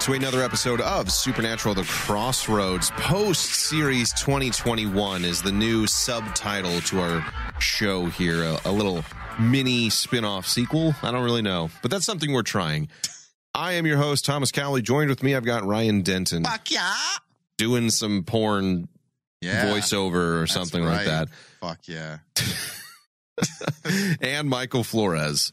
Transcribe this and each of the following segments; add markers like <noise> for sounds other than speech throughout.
To another episode of Supernatural The Crossroads. Post Series 2021 is the new subtitle to our show here. A, a little mini spin off sequel. I don't really know, but that's something we're trying. I am your host, Thomas Cowley. Joined with me, I've got Ryan Denton Fuck yeah. doing some porn Yeah. voiceover or something right. like that. Fuck yeah. <laughs> and Michael Flores.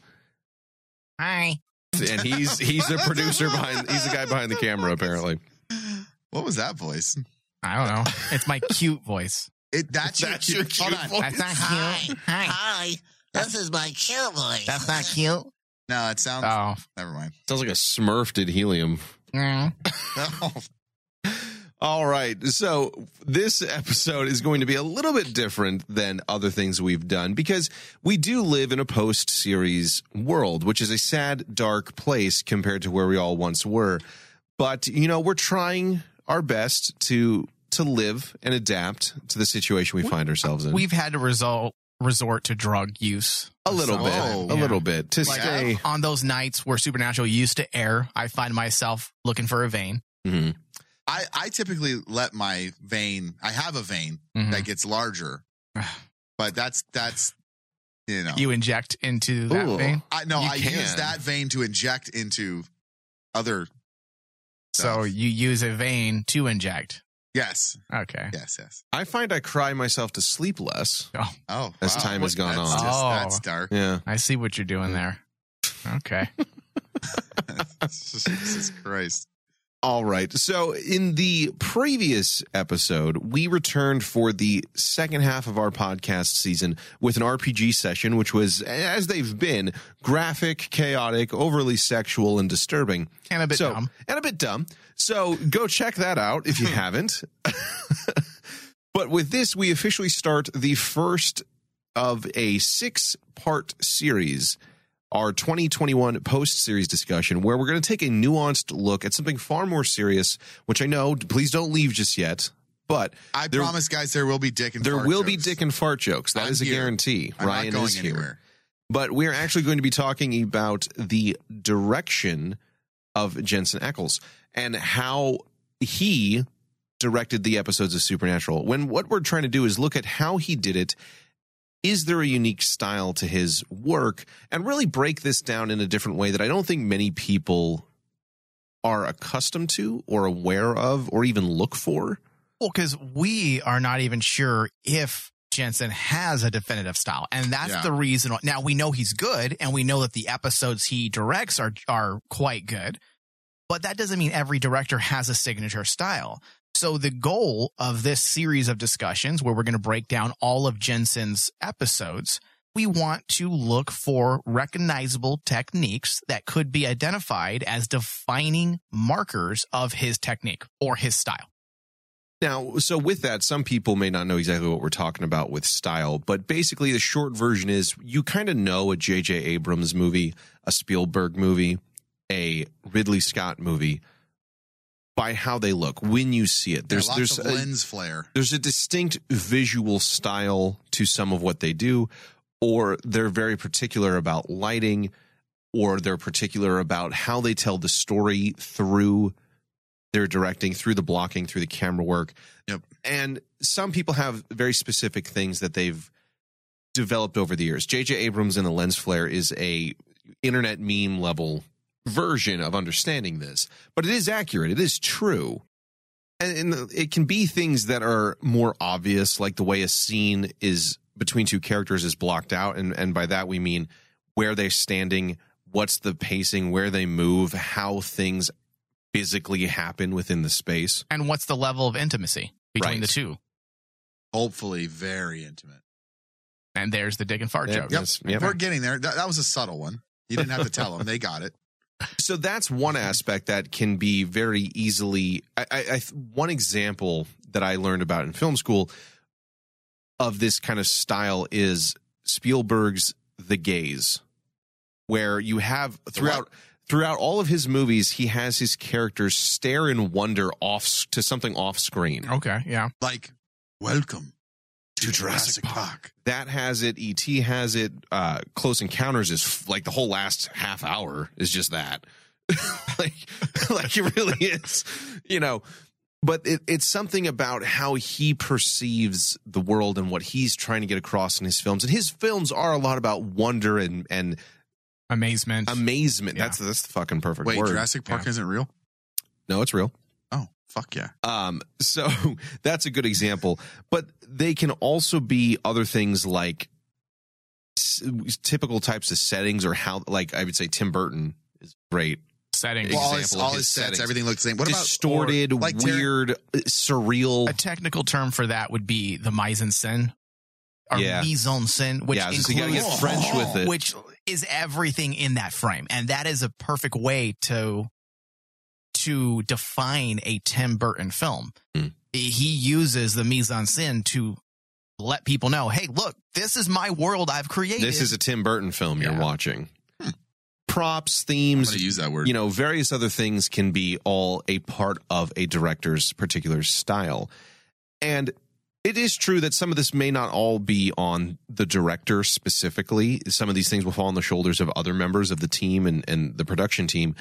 Hi. <laughs> And he's he's the producer behind he's the guy behind the camera apparently. What was that voice? I don't know. It's my cute voice. It that's, That's your your cute. cute Hold on. voice. That's not cute. Hi. Hi, this is my cute voice. That's not cute. No, it sounds. Oh. Never mind. Sounds like a Smurf did helium. Mm. <laughs> All right. So this episode is going to be a little bit different than other things we've done because we do live in a post series world, which is a sad, dark place compared to where we all once were. But, you know, we're trying our best to to live and adapt to the situation we find ourselves in. We've had to result resort to drug use. a little So- bit, Oh, a yeah. little bit to Like, stay. on those nights where Supernatural used to air, I find myself looking for a vein. Mhm. I I typically let my vein. I have a vein Mhm. that gets larger, <sighs> but that's that's you know. You inject into that Ooh. vein. I no. You I use that vein to inject into other. So you use a vein to inject. yes, Okay. yes, yes. I find I cry myself to sleep less. Oh, As wow. time has gone That's on. just- Oh. that's dark. Yeah. I see what you're doing there. <laughs> Okay. <laughs> Jesus Christ. All right. So, in the previous episode, we returned for the second half of our podcast season with an RPG session, which was, as they've been, graphic, chaotic, overly sexual, and disturbing. And a bit so, dumb. And a bit dumb. So, go check that out if you <laughs> haven't. <laughs> but with this, we officially start the first of a six part series our 2021 post series discussion, where we're going to take a nuanced look at something far more serious, which I know, please don't leave just yet, but I There- promise, guys, there will be dick and there fart will be jokes. dick and fart jokes. That is I'm a here. guarantee. I'm Ryan is here. anywhere. But we're actually going to be talking about the direction of Jensen Ackles and how he directed the episodes of Supernatural. When what we're trying to do is look at how he did it. Is there a unique style to his work? And really break this down in a different way that I don't think many people are accustomed to or aware of or even look for. Well, because we are not even sure if Jensen has a definitive style, and that's Yeah. the reason. Now we know he's good, and we know that the episodes he directs are are quite good, but that doesn't mean every director has a signature style. So the goal of this series of discussions, where we're going to break down all of Jensen's episodes, we want to look for recognizable techniques that could be identified as defining markers of his technique or his style. Now, so with that, some people may not know exactly what we're talking about with style, but basically the short version is you kind of know a J.J. Abrams movie, a Spielberg movie, a Ridley Scott movie by how they look when you see it. There's yeah, there's a, lens flare. there's a distinct visual style to some of what they do, or they're very particular about lighting, or they're particular about how they tell the story through their directing, through the blocking, through the camera work. Yep. And some people have very specific things that they've developed over the years. J.J. Abrams and the lens flare is a internet meme level version of understanding this, but it is accurate. It is true. And, and it can be things that are more obvious, like the way a scene is between two characters is blocked out. And, and by that, we mean where they're standing, what's the pacing, where they move, how things physically happen within the space. And what's the level of intimacy between Right. the two? Hopefully, very intimate. And there's the dick and fart Yeah, joke. yes, yep. We're getting there. That, that was a subtle one. You didn't have to tell them; they got it. So that's one mm-hmm. aspect that can be very easily. I, I, I one example that I learned about in film school of this kind of style is Spielberg's The Gaze, where you have throughout throughout all of his movies, he has his characters stare in wonder off to something off screen. Okay, yeah. Like, welcome to, To Jurassic, Jurassic Park. That has it. ET has it. Uh, Close Encounters is f- like the whole last half hour is just that. <laughs> like, <laughs> like it really is. You know, but it, it's something about how he perceives the world and what he's trying to get across in his films. And his films are a lot about wonder and and Amazement. amazement. Yeah. That's that's the fucking perfect word. Wait, word. Jurassic Park Yeah. isn't real? No, it's real. Fuck yeah! Um, <laughs> so <laughs> that's a good example, but they can also be other things like s- typical types of settings or how, like I would say Tim Burton is great. setting. Well, all his, Example all his his sets, settings. everything looks the same. What about Distorted, or, like weird, uh, surreal. a technical term for that would be the mise en scène or Yeah. mise en scène, which yeah, so you includes get French with it. which is everything in that frame, and that is a perfect way to to define a Tim Burton film. Hmm. He uses the mise en scène to let people know, "Hey, look, this is my world I've created." this is a Tim Burton film you're Yeah. watching. Props, themes, use that word. you know, various other things can be all a part of a director's particular style. And it is true that some of this may not all be on the director specifically. Some of these things will fall on the shoulders of other members of the team and, and the production team.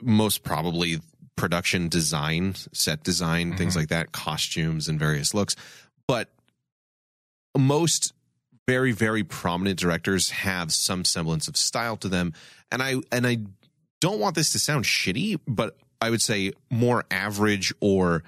Most probably production design, set design, things mm-hmm. like that, costumes and various looks. But most very, very prominent directors have some semblance of style to them. And I and I don't want this to sound shitty, but I would say more average or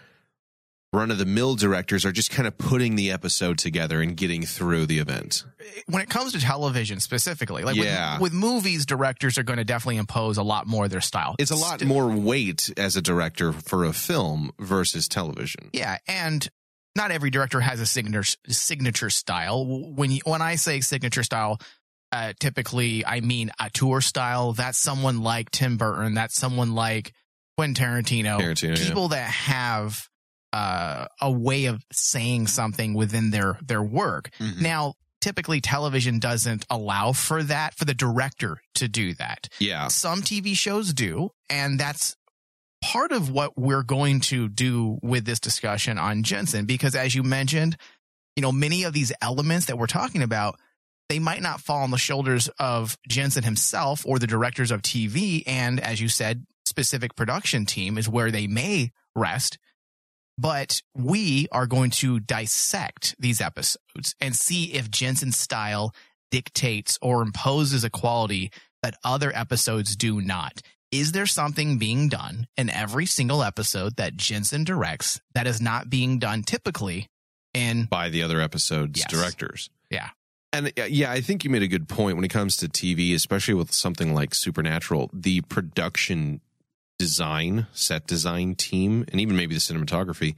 run of the mill directors are just kind of putting the episode together and getting through the event. when it comes to television specifically, like Yeah. with, with movies, directors are going to definitely impose a lot more of their style. It's a lot more weight as a director for a film versus television. Yeah, and not every director has a signature signature style. When you, when I say signature style, uh, typically I mean auteur style. That's someone like Tim Burton. That's someone like Quentin Tarantino. Tarantino, yeah. people that have uh, a way of saying something within their their work. Mhm. Now, typically television doesn't allow for that for the director to do that. Yeah. Some TV shows do, and that's part of what we're going to do with this discussion on Jensen because as you mentioned, you know, many of these elements that we're talking about they might not fall on the shoulders of Jensen himself or the directors of TV and as you said, specific production team is where they may rest. But we are going to dissect these episodes and see if Jensen's style dictates or imposes a quality that other episodes do not. Is there something being done in every single episode that Jensen directs that is not being done typically in By the other episodes Yes. directors. Yeah. And uh, yeah, I think you made a good point when it comes to TV, especially with something like Supernatural. The production design, set design team, and even maybe the cinematography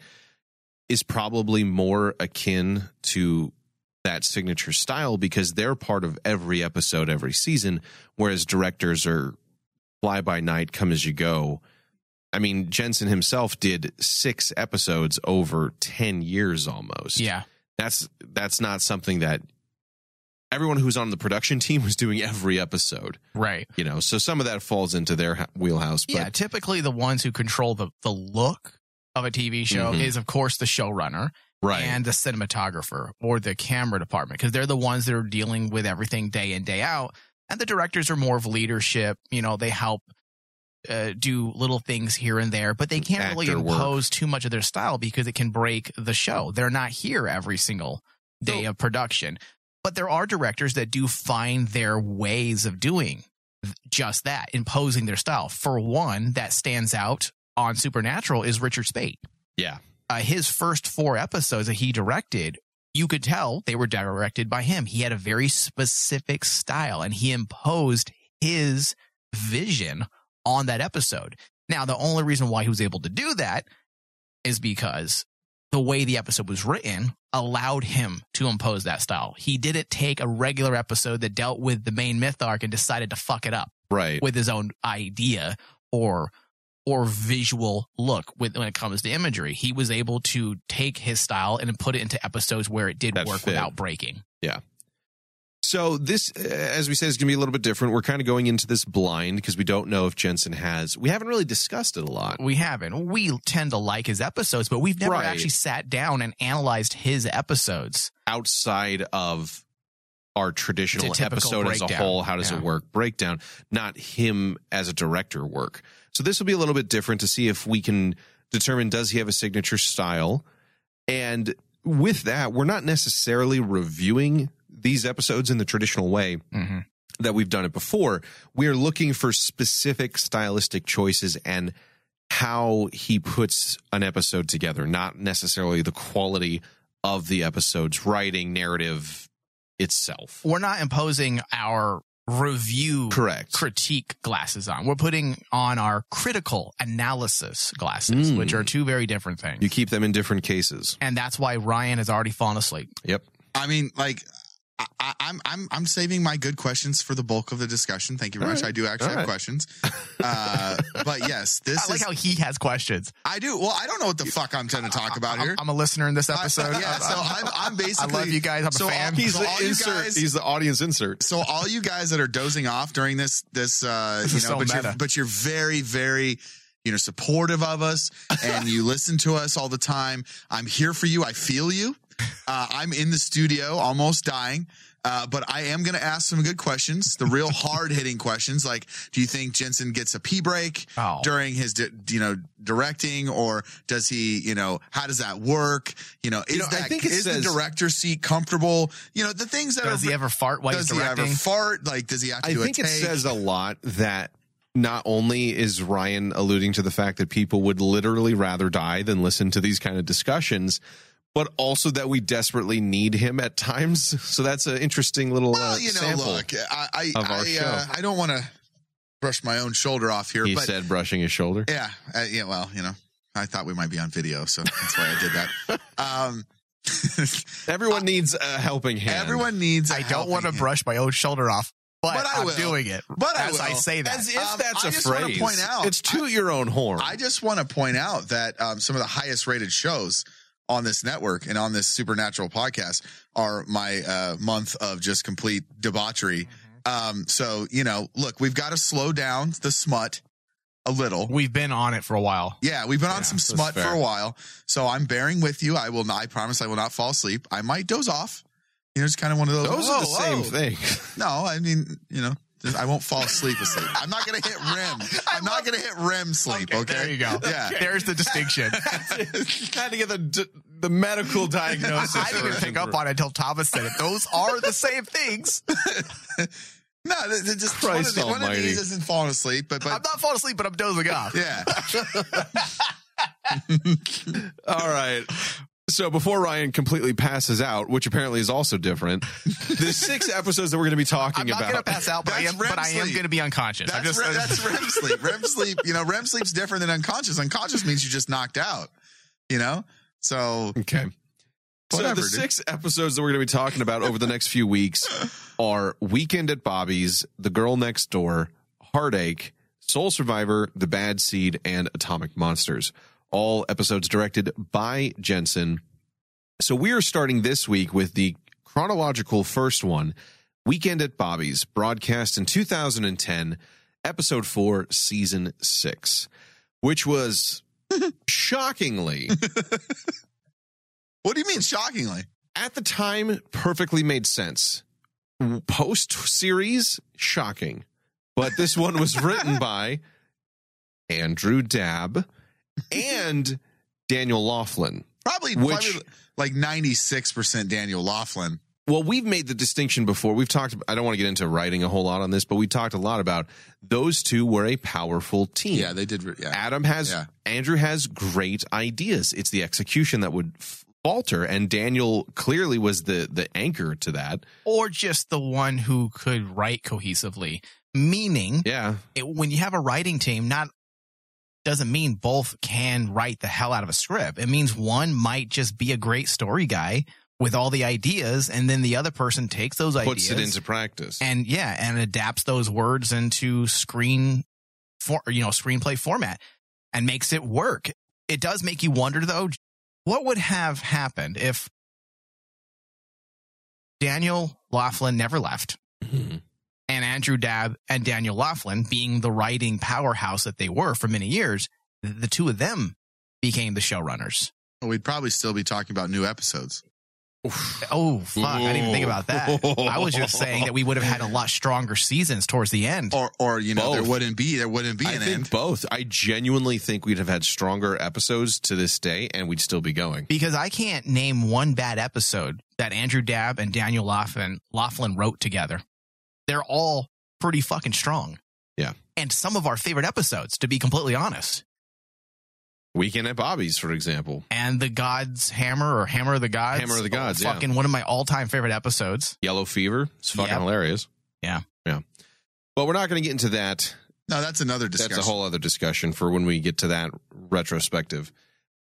is probably more akin to that signature style because they're part of every episode every season, whereas directors are fly by night, come as you go. I mean, Jensen himself did six episodes over 10 years almost yeah that's that's not something that everyone who's on the production team was doing every episode right you know so some of that falls into their wheelhouse but yeah typically the ones who control the the look of a TV show Mhm. is of course the showrunner right and the cinematographer or the camera department because they're the ones that are dealing with everything day in day out and the directors are more of leadership you know they help uh, do little things here and there but they can't really Actor work. impose too much of their style because it can break the show they're not here every single day No. of production But there are directors that do find their ways of doing just that, imposing their style. For one, that stands out on Supernatural is Richard Speight. Yeah. Uh, his first four episodes that he directed, you could tell they were directed by him. He had a very specific style and he imposed his vision on that episode. Now, the only reason why he was able to do that is because the way the episode was written allowed him to impose that style. He didn't take a regular episode that dealt with the main myth arc and decided to fuck it up Right. with his own idea or or visual look with, when it comes to imagery. He was able to take his style and put it into episodes where it did That work fit. without breaking. So this, uh, as we said, is going to be a little bit different. We're kind of going into this blind because we don't know if Jensen has. We haven't really discussed it a lot. We haven't. We tend to like his episodes, but we've never Right. actually sat down and analyzed his episodes. outside of our traditional episode as a whole. How does Yeah. it work? Breakdown, not him as a director work. So this will be a little bit different to see if we can determine does he have a signature style. And with that, we're not necessarily reviewing these episodes in the traditional way Mm-hmm. that we've done it before. We are looking for specific stylistic choices and how he puts an episode together, not necessarily the quality of the episode's writing, narrative itself. We're not imposing our review Correct. critique glasses on. We're putting on our critical analysis glasses, Mm. which are two very different things. You keep them in different cases. and that's why Ryan has already fallen asleep. Yep. I mean, like, I, I, I'm I'm I'm saving my good questions for the bulk of the discussion. Thank you very All much. right. I do actually All have right. questions, uh, but yes, <laughs> this I like is. how he has questions. I do. Well, I don't know what the fuck I'm trying to talk about I'm, here. I'm a listener in this I- episode. yeah, so <laughs> I'm, I'm basically. I love you guys. I'm so a fan. He's so the insert. guys- he's the audience insert. so all you guys that are dozing off during this this uh This you is know so but you're meta. but you're very very you know supportive of us and you listen to us all the time i'm here for you i feel you uh, i'm in the studio almost dying uh, but I am going to ask some good questions, the real <laughs> hard hitting questions. Like, do you think Jensen gets a pee break Oh. during his, di- you know, directing, or does he, you know, how does that work? You know, is know, I think it is says- the director seat comfortable? You know, the things that Does are he ever fart while does he's he ever fart? Like, does he have to I do think it says a lot that not only is Ryan alluding to the fact that people would literally rather die than listen to these kind of discussions, but also that we desperately need him at times. So that's an interesting little uh, well, you know, sample. look, I I of our I, uh. I don't want to brush my own shoulder off here, he but said, brushing his shoulder. yeah, uh, yeah. Well, you know, I thought we might be on video, so that's why I did that. <laughs> Um, <laughs> Everyone needs a helping hand. everyone needs. I I don't want to brush my own shoulder off, but, But I I'm will. doing it. But as I will. say that. As if Um, that's I a just wanna phrase. point out- it's toot your own horn. I just want to point out that um, some of the highest rated shows on this network and on this supernatural podcast are my uh, month of just complete debauchery. Um, so you know, look, we've got to slow down the smut a little. We've been on it for a while. Yeah, we've been on some that's smut for a while, so I'm bearing with you. I will not. I promise I will not fall asleep. I might doze off. You know, it's kind of one of those. Those are the Whoa, same whoa. thing. <laughs> No, I mean, you know, I won't fall asleep asleep. I'm not going to hit REM. <laughs> I'm not going to hit REM sleep. Okay, There you go. Yeah. <laughs> There's the distinction. <laughs> Had to get the the medical diagnosis. I didn't even pick up on it until Thomas said it. Those are the same things. No, th- th- just one of, Christ the, one of these isn't falling asleep, but I'm not falling asleep, but I'm dozing off. yeah. All right. So before Ryan completely passes out, which apparently is also different, the <laughs> six episodes that we're going to be talking I'm not about. going to pass out, but I am, but I am going to be unconscious. That's, just, re- <laughs> that's REM sleep. REM sleep, you know, REM sleep's different than unconscious. Unconscious means you just knocked out, you know? So Okay. So the dude. six episodes that we're going to be talking about over the next few weeks <laughs> are Weekend at Bobby's, The Girl Next Door, Heartache, Soul Survivor, The Bad Seed, and Atomic Monsters. All episodes directed by Jensen. So we are starting this week with the chronological first one, Weekend at Bobby's, broadcast in 2010, episode 4, season 6, which was <laughs> shockingly what do you mean shockingly? at the time perfectly made sense. Post series, shocking. But this one was written <laughs> by Andrew Dabb and Daniel Loflin. Probably, Which- probably like 96% Daniel Loflin. well, we've made the distinction before. We've talked. I don't want to get into writing a whole lot on this, but we talked a lot about those two were a powerful team. Yeah, they did. Yeah. Adam has Yeah. Andrew has great ideas. It's the execution that would f- falter, and Daniel clearly was the the anchor to that. or just the one who could write cohesively. Meaning, Yeah, it, when you have a writing team, not doesn't mean both can write the hell out of a script. It means one might just be a great story guy with all the ideas, and then the other person takes those puts ideas puts it into practice. and yeah, and adapts those words into screen for you know screenplay format and makes it work. It does make you wonder though, what would have happened if Daniel Loflin never left Mhm. And Andrew Dabb and Daniel Loflin, being the writing powerhouse that they were for many years, the two of them became the showrunners. We'd probably still be talking about new episodes. Oh fuck! I didn't even think about that. I was just saying that we would have had a lot stronger seasons towards the end. Or, or you know, there wouldn't be there wouldn't be I an think end. both. I genuinely think we'd have had stronger episodes to this day, and we'd still be going. because I can't name one bad episode that Andrew Dabb and Daniel Loflin, Loflin wrote together. They're all pretty fucking strong. Yeah. And some of our favorite episodes, to be completely honest. Weekend at Bobby's, for example. And the Gods Hammer or Hammer of the Gods. Hammer of the oh, Gods, yeah. Fucking one of my all time favorite episodes. Yellow Fever. It's fucking Yep. hilarious. Yeah. Yeah. But we're not going to get into that. No, that's another discussion. That's a whole other discussion for when we get to that retrospective.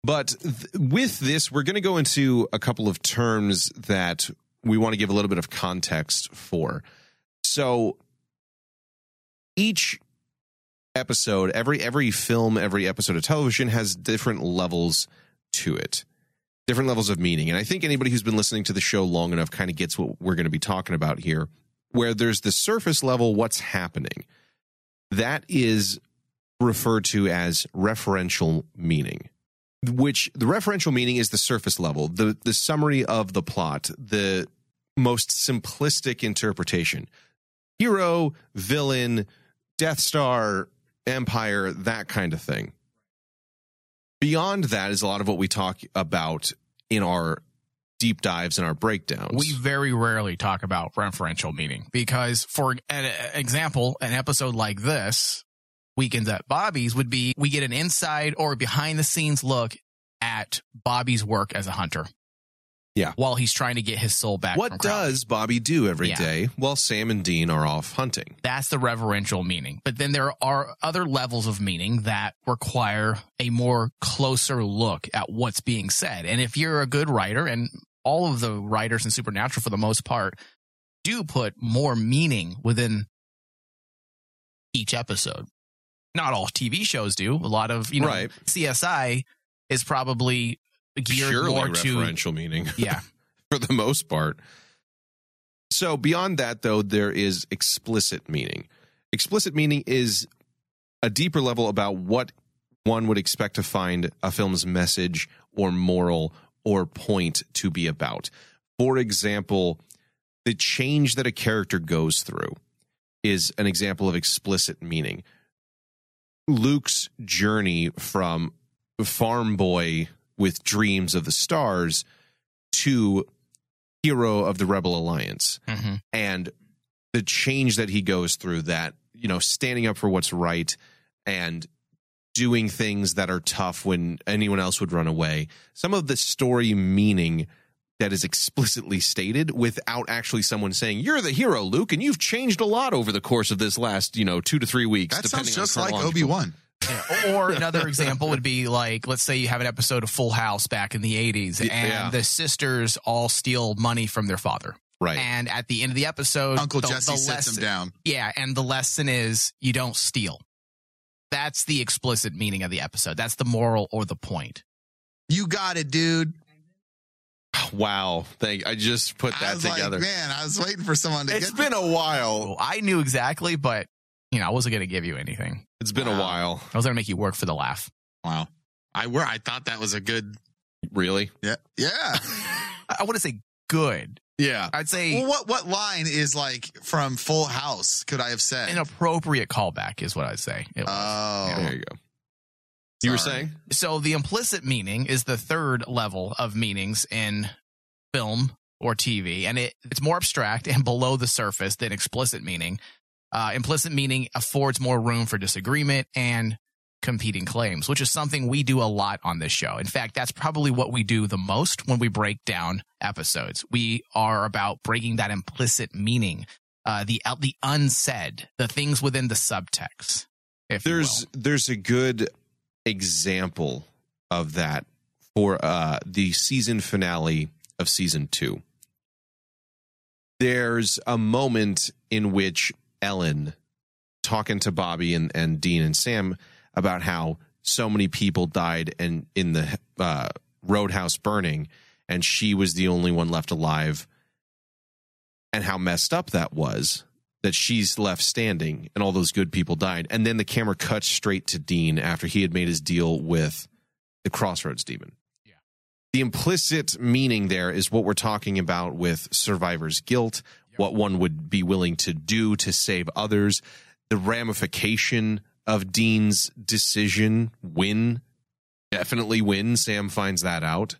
But th- with this, we're going to go into a couple of terms that we want to give a little bit of context for. So each episode, every every film, every episode of television has different levels to it. Different levels of meaning. And I think anybody who's been listening to the show long enough kind of gets what we're going to be talking about here, where there's the surface level, what's happening. That is referred to as referential meaning which the referential meaning is the surface level the the summary of the plot the most simplistic interpretation hero villain death star empire that kind of thing beyond that is a lot of what we talk about in our deep dives and our breakdowns We very rarely talk about referential meaning because, for an example, an episode like this, Weekends at Bobby's, would be we get an inside or behind the scenes look at Bobby's work as a hunter. Yeah. While he's trying to get his soul back. what does bobby do every Yeah. day while sam and dean are off hunting That's the reverential meaning. But then there are other levels of meaning that require a more closer look at what's being said. And if you're a good writer, and all of the writers in Supernatural for the most part do put more meaning within each episode. Not all TV shows do. A lot of, you know, Right. CSI is probably geared purely more to referential meaning <laughs> yeah. for the most part. So beyond that, though, there is explicit meaning. Explicit meaning is a deeper level about what one would expect to find a film's message or moral or point to be about. For example, the change that a character goes through is an example of explicit meaning. Luke's journey from farm boy with dreams of the stars to hero of the rebel alliance. Hmm and the change that he goes through that you know standing up for what's right and doing things that are tough when anyone else would run away. Some of the story meaning that is explicitly stated without actually someone saying you're the hero luke and you've changed a lot over the course of this last you know two to three weeks that depending sounds on just like Obi Wan. Yeah. Or another example would be like, let's say you have an episode of Full House back in the 80s, and yeah. the sisters all steal money from their father. right And at the end of the episode, Uncle the, Jesse the sits lesson, him down. Yeah, and the lesson is you don't steal. That's the explicit meaning of the episode. That's the moral or the point. You got it, dude. wow thank i just put I that was together like, man, I was waiting for someone to it's get. been a while oh, I knew exactly, but you know, I wasn't going to give you anything. it's been a while I was going to make you work for the laugh. wow. I were. I thought that was a good. really Yeah. Yeah. <laughs> I, I wouldn't say good. yeah I'd say well, what what line is like from Full House? Could I have said? an appropriate callback is what I'd say. It was. oh, There you go. You were saying? so the implicit meaning is the third level of meanings in film or TV, and it, it's more abstract and <laughs> below the surface than explicit meaning. Uh, implicit meaning affords more room for disagreement and competing claims, which is something we do a lot on this show. In fact, that's probably what we do the most when we break down episodes. We are about breaking that implicit meaning, uh, the the unsaid, the things within the subtext. If there's there's a good example of that for uh the season finale of season 2 there's a moment in which ellen talking to bobby and, and dean and sam about how so many people died and in the uh, roadhouse burning and she was the only one left alive and how messed up that was that she's left standing and all those good people died. And then the camera cuts straight to Dean after he had made his deal with the Crossroads Demon. Yeah. The implicit meaning there is what we're talking about with survivor's guilt, what one would be willing to do to save others, the ramification of Dean's decision win, definitely win. Sam finds that out.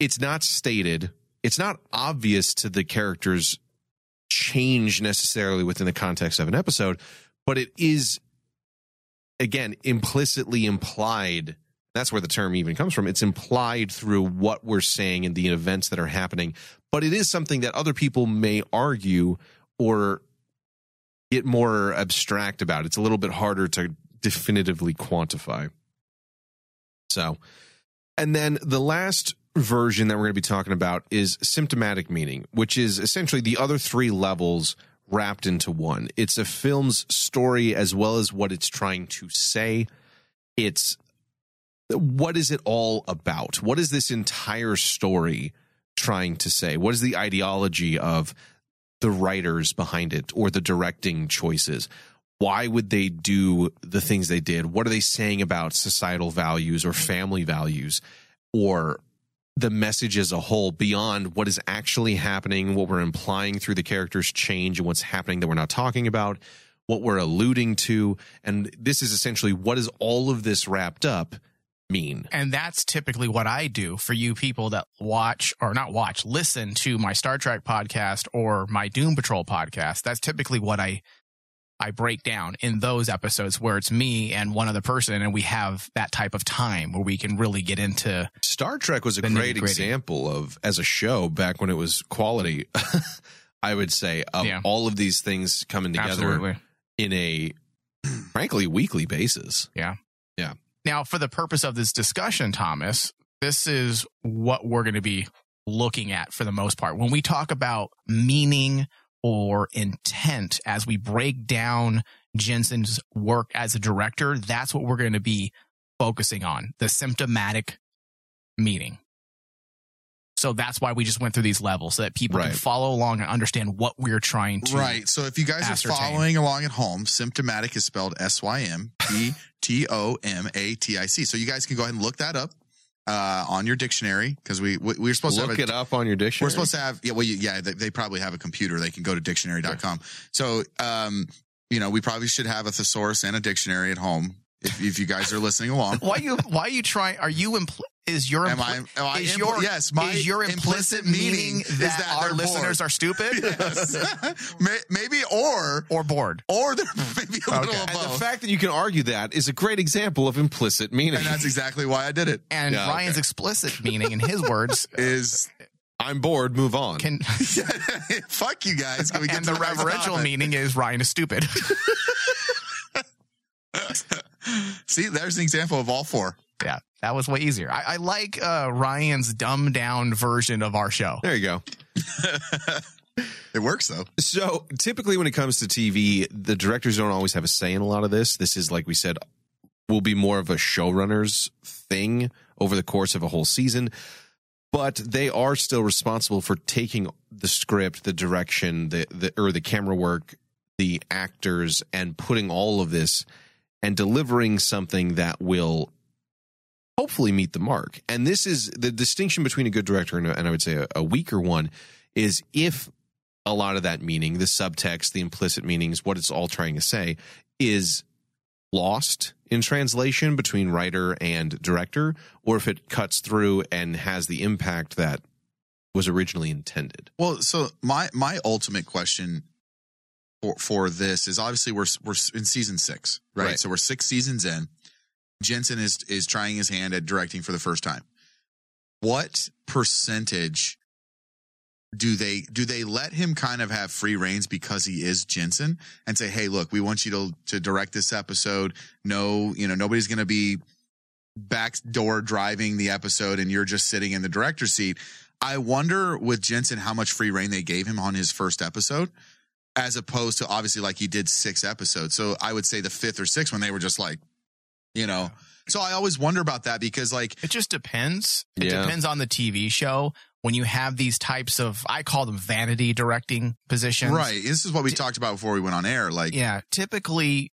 It's not stated, it's not obvious to the characters change necessarily within the context of an episode, but it is again implicitly implied. That's where the term even comes from. It's implied through what we're saying and the events that are happening, but it is something that other people may argue or get more abstract about. It's a little bit harder to definitively quantify. So, and then the last version that we're going to be talking about is symptomatic meaning, which is essentially the other three levels wrapped into one. It's a film's story as well as what it's trying to say. It's what is it all about? What is this entire story trying to say? What is the ideology of the writers behind it or the directing choices? Why would they do the things they did? What are they saying about societal values or family values or the message as a whole beyond what is actually happening, what we're implying through the characters' change and what's happening that we're not talking about, what we're alluding to. And this is essentially what is all of this wrapped up mean? And that's typically what I do for you people that watch or not watch, listen to my Star Trek podcast or my Doom Patrol podcast. That's typically what I I break down in those episodes where it's me and one other person and we have that type of time where we can really get into Star Trek was a great example of as a show back when it was quality. <laughs> I would say of Yeah. all of these things coming together absolutely. in a <clears throat> frankly weekly basis. Now, for the purpose of this discussion, Thomas, this is what we're going to be looking at for the most part. When we talk about meaning or intent as we break down Jensen's work as a director, that's what we're going to be focusing on the symptomatic meaning. So that's why we just went through these levels so that people can follow along and understand what we're trying to. Right. So if you guys ascertain. are following along at home, symptomatic is spelled S Y M P T O M A T I C. So you guys can go ahead and look that up uh, on your dictionary because we, we we're supposed to Look it up on your dictionary. we're supposed to have yeah well you- yeah they, they probably have a computer they can go to dictionary.com. So um you know we probably should have a thesaurus and a dictionary at home if, if you guys are listening along. <laughs> Why you? Why you trying? Are you? Impl- is your? Am impl- I? Am I is impl- your yes, my is your implicit, meaning is that, that our listeners bored. are stupid <laughs> Yes. <laughs> Maybe or or bored? or they're maybe a little Okay. of and the fact that you can argue that is a great example of implicit meaning. and that's exactly why I did it. And Yeah, Ryan's okay. explicit meaning, in his words, Is I'm bored, move on. can fuck you guys. Can we get and to the reverential meaning is Ryan is stupid. See, there's an example of all four. yeah, that was way easier. I, I like uh, Ryan's dumbed down version of our show. there you go. <laughs> It works though. So typically, when it comes to TV, the directors don't always have a say in a lot of this. This is, like we said, will be more of a showrunner's thing over the course of a whole season. But they are still responsible for taking the script, the direction, the, the or the camera work, the actors, and putting all of this and delivering something that will hopefully meet the mark. And this is the distinction between a good director and, a, and I would say a, a weaker one is if a lot of that meaning, the subtext, the implicit meanings, what it's all trying to say, is lost in translation between writer and director, or if it cuts through and has the impact that was originally intended. Well, so my my ultimate question for for this is obviously we're we're in season six, right? Right. So we're six seasons in. Jensen is is trying his hand at directing for the first time. What percentage do they do they let him kind of have free reigns because he is Jensen and say, "Hey, look, we want you to to direct this episode. No, you know, nobody's going to be backdoor driving the episode and you're just sitting in the director's seat." I wonder with Jensen how much free reign they gave him on his first episode, as opposed to obviously like he did six episodes. So I would say the fifth or sixth when they were just like, you know. So I always wonder about that because like It just depends. It Yeah. depends on the TV show. When you have these types of, I call them vanity directing positions. right, this is what we talked about before we went on air. Like Yeah. Typically,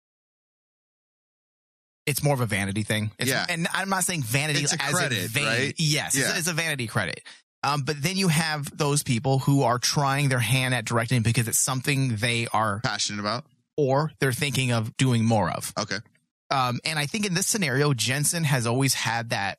it's more of a vanity thing. It's, Yeah. And I'm not saying vanity It's a as credit, in vain. right? Yes. Yeah. It's, it's a vanity credit. Um, but then you have those people who are trying their hand at directing because it's something they are, passionate about. or they're thinking of doing more of. Okay. Um, and I think in this scenario, Jensen has always had that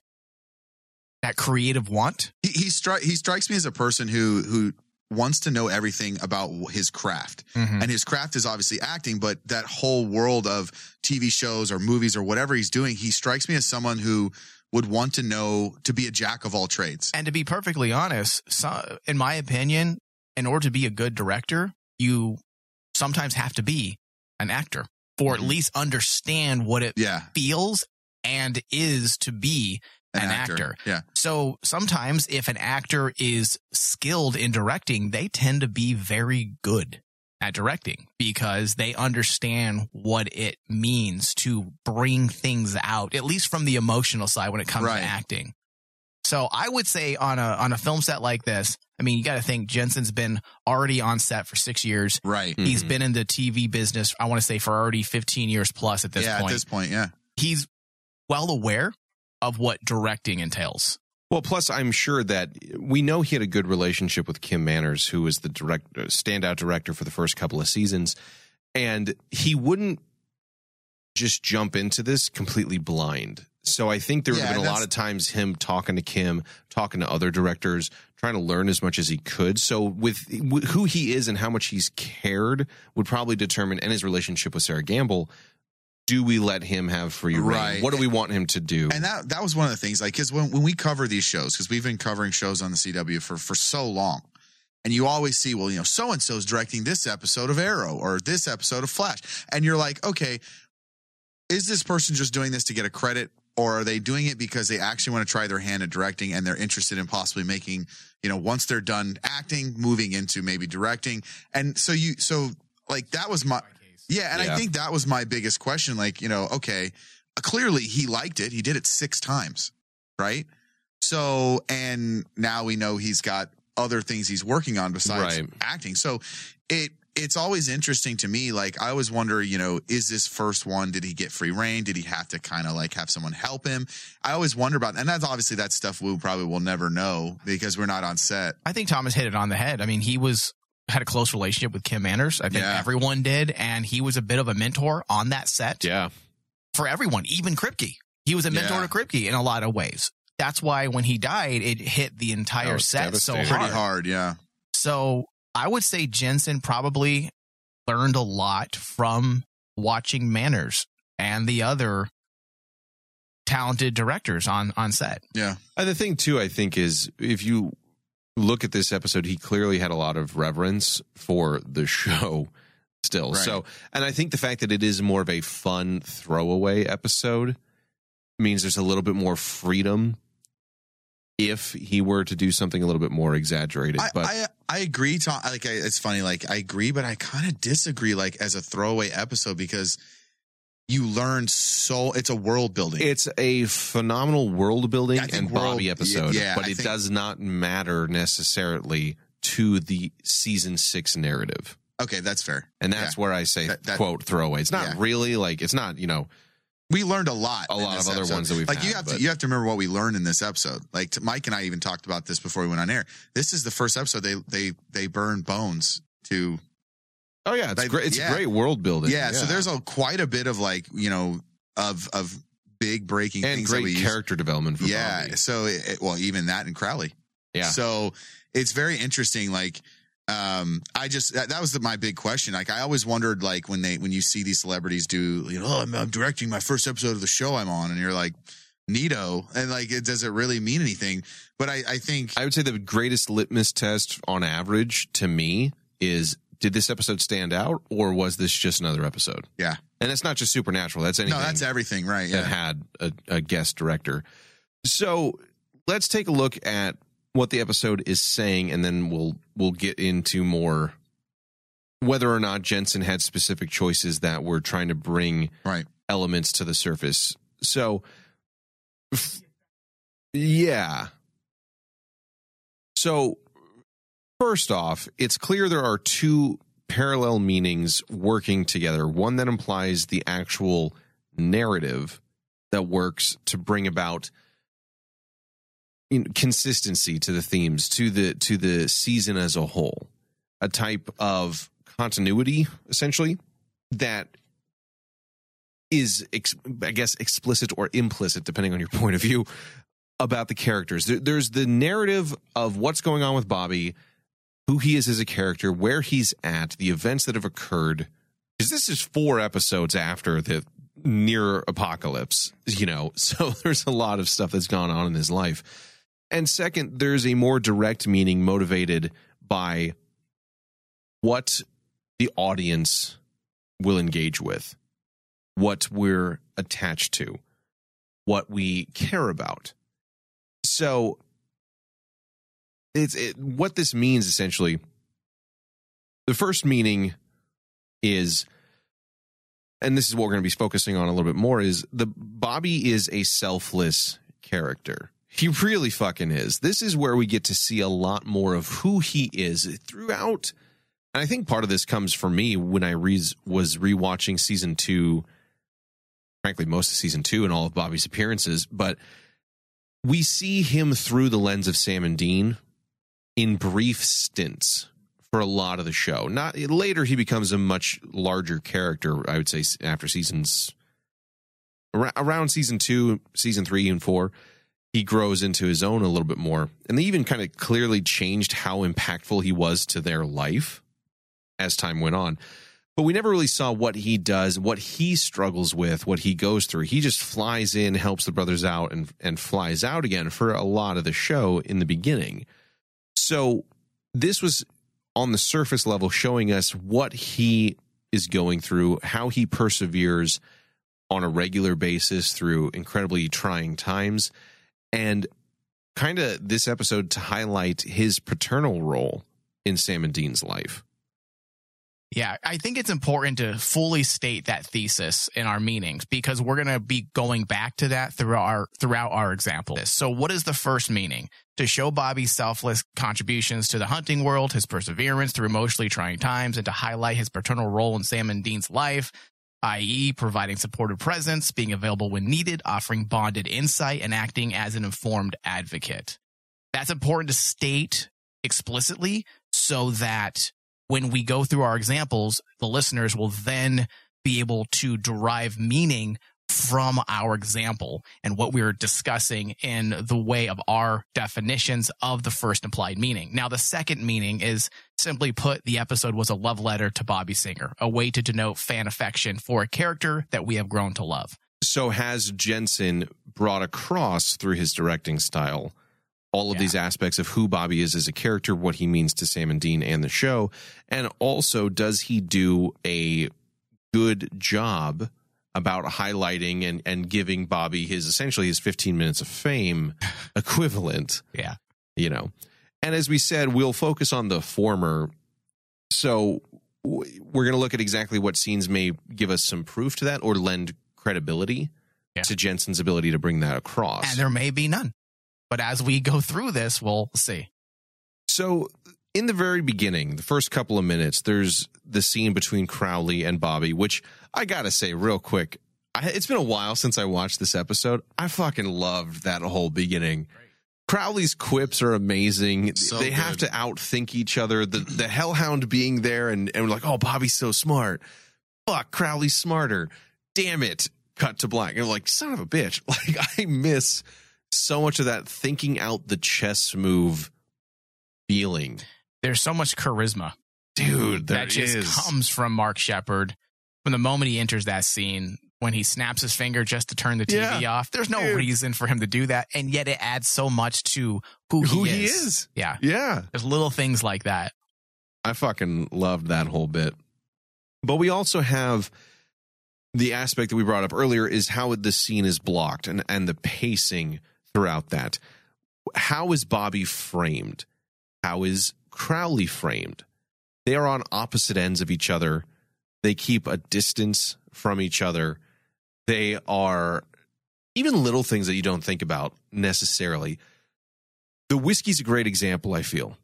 that creative want. He he, stri- he strikes me as a person who who wants to know everything about his craft. Mm-hmm. And his craft is obviously acting, but that whole world of TV shows or movies or whatever he's doing, he strikes me as someone who would want to know to be a jack of all trades. And to be perfectly honest, so, in my opinion, in order to be a good director, you sometimes have to be an actor or at Mhm. least understand what it Yeah, feels and is to be an, An actor. actor. Yeah, So sometimes if an actor is skilled in directing, they tend to be very good at directing because they understand what it means to bring things out, at least from the emotional side when it comes Right. to acting. So I would say on a on a film set like this, I mean, you got to think Jensen's been already on set for six years. right. He's Mhm. been in the TV business, I want to say, for already 15 years plus at this yeah, point. at this point, yeah. He's well aware of what directing entails. Well, plus I'm sure that we know he had a good relationship with Kim Manners, who was the direct uh, standout director for the first couple of seasons, and he wouldn't just jump into this completely blind. So I think there would Yeah, have been a lot of times him talking to Kim, talking to other directors, trying to learn as much as he could. So with, with who he is and how much he's cared would probably determine, and his relationship with Sera Gamble. Do we let him have free reign? Right. What do we want him to do? And that that was one of the things, like, because when, when we cover these shows, because we've been covering shows on the CW for for so long, and you always see, well, you know, so and so's directing this episode of Arrow or this episode of Flash, and you're like, okay, is this person just doing this to get a credit, or are they doing it because they actually want to try their hand at directing and they're interested in possibly making, you know, once they're done acting, moving into maybe directing, and so you, so like that was my yeah, and I think that was my biggest question. Like, you know, okay, clearly he liked it. He did it six times, right? So, and now we know he's got other things he's working on besides Right. acting. So, it it's always interesting to me. Like, I always wonder, you know, is this first one? Did he get free reign? Did he have to kind of like have someone help him? I always wonder about, and that's obviously that stuff we probably will never know because we're not on set. I think Thomas hit it on the head. I mean, he was had a close relationship with Kim Manners. I think Yeah. everyone did, and he was a bit of a mentor on that set yeah. for everyone, even Kripke. He was a mentor Yeah. to Kripke in a lot of ways. That's why when he died, it hit the entire set so hard. Pretty hard, yeah. So I would say Jensen probably learned a lot from watching Manners and the other talented directors on on set. Yeah. And the thing too, I think, is if you look at this episode, he clearly had a lot of reverence for the show still. Right. So, and I think the fact that it is more of a fun throwaway episode means there's a little bit more freedom if he were to do something a little bit more exaggerated. I, but I I agree, Tom. Like I, it's funny. Like I agree, but I kind of disagree. Like as a throwaway episode because you learn so. It's a world building. it's a phenomenal world building think and Bobby episode, yeah, but I it think- does not matter necessarily to the season six narrative. okay, that's fair. And that's where I say That- that- quote throwaway. It's not Yeah. really like it's not, you know, We learned a lot. A lot of other episode. ones that we've like you have but- to you have to remember what we learned in this episode. Like Mike and I even talked about this before we went on air. This is the first episode they they they burn bones to Oh yeah, it's Like, great. It's yeah. great world building. yeah, So there's a quite a bit of like you know of of big breaking and things that we great use. character development for Yeah. Bobby. So it- well even that in Crowley. Yeah. So it's very interesting. Like, um, I just that, that was the, my big question. Like, I always wondered, like, when they when you see these celebrities do, you know, oh, I'm, I'm directing my first episode of the show I'm on, and you're like, neato, and like, it does it really mean anything? But I, I think I would say the greatest litmus test on average to me is did this episode stand out or was this just another episode? Yeah. And it's not just supernatural. That's anything no, that's everything, right? Yeah. that had a, a guest director. So let's take a look at what the episode is saying, and then we'll we'll get into more whether or not Jensen had specific choices that were trying to bring right. elements to the surface. So, yeah. So, first off, it's clear there are two parallel meanings working together. One that implies the actual narrative that works to bring about consistency to the themes, to the to the season as a whole. A type of continuity, essentially, that is, I guess, explicit or implicit, depending on your <laughs> point of view, about the characters. There's the narrative of what's going on with Bobby, who he is as a character, where he's at, the events that have occurred. Because this is four episodes after the near apocalypse, you know, <laughs> so there's a lot of stuff that's gone on in his life. And second, there's a more direct meaning motivated by what the audience will engage with, what we're attached to, what we care about. So it's it, what this means essentially. The first meaning is and this is what we're going to be focusing on a little bit more is the Bobby is a selfless character. He really fucking is. This is where we get to see a lot more of who he is throughout. And I think part of this comes for me when I re- was rewatching season two, frankly, most of season two and all of Bobby's appearances. But we see him through the lens of Sam and Dean in brief stints for a lot of the show. Not later, he becomes a much larger character. I would say after seasons around season two, season three, and four, he grows into his own a little bit more, and they even kind of clearly changed how impactful he was to their life as time went on. But we never really saw what he does, what he struggles with, what he goes through. He just flies in, helps the brothers out, and and flies out again for a lot of the show in the beginning. So this was on the surface level showing us what he is going through, how he perseveres on a regular basis through incredibly trying times, and kind of this episode to highlight his paternal role in Sam and Dean's life. Yeah, I think it's important to fully state that thesis in our meanings because we're going to be going back to that throughout our throughout our example. So, what is the first meaning? To show Bobby's selfless contributions to the hunting world, his perseverance through emotionally trying times, and to highlight his paternal role in Sam and Dean's life, i.e., providing supportive presence, being available when needed, offering bonded insight, and acting as an informed advocate. That's important to state explicitly so that when we go through our examples, the listeners will then be able to derive meaning from our example and what we are discussing in the way of our definitions of the first implied meaning. Now, the second meaning is simply put, the episode was a love letter to Bobby Singer, a way to denote fan affection for a character that we have grown to love. So has Jensen brought across through his directing style all of Yeah. these aspects of who Bobby is as a character, what he means to Sam and Dean and the show, and also does he do a good job about highlighting and and giving Bobby his essentially his 15 minutes of fame <laughs> equivalent Yeah. you know. And as we said, we'll focus on the former. So we're going to look at exactly what scenes may give us some proof to that or lend credibility Yeah. to Jensen's ability to bring that across. And there may be none. But as we go through this, we'll see. So, in the very beginning, the first couple of minutes, there's the scene between Crowley and Bobby, which I gotta say real quick. I, it's been a while since I watched this episode. I fucking loved that whole beginning. Crowley's quips are amazing. So they have to outthink each other. The the Hellhound being there and, and we're like, oh, Bobby's so smart. Fuck, Crowley's smarter. Damn it. Cut to black. And I'm like, son of a bitch. <laughs> Like I miss so much of that thinking out the chess move feeling. There's so much charisma Dude, there that just is. comes from Mark Sheppard from the moment he enters that scene when he snaps his finger just to turn the TV Yeah. off. There's no Dude. reason for him to do that, and yet it adds so much to who, Who he, he is. is. Yeah, Yeah. there's little things like that. I fucking loved that whole bit. But we also have the aspect that we brought up earlier is how the scene is blocked and, and the pacing throughout that. How is Bobby framed? How is Crowley framed? They are on opposite ends of each other. They keep a distance from each other. They are even little things that you don't think about necessarily. The whiskey's a great example, I feel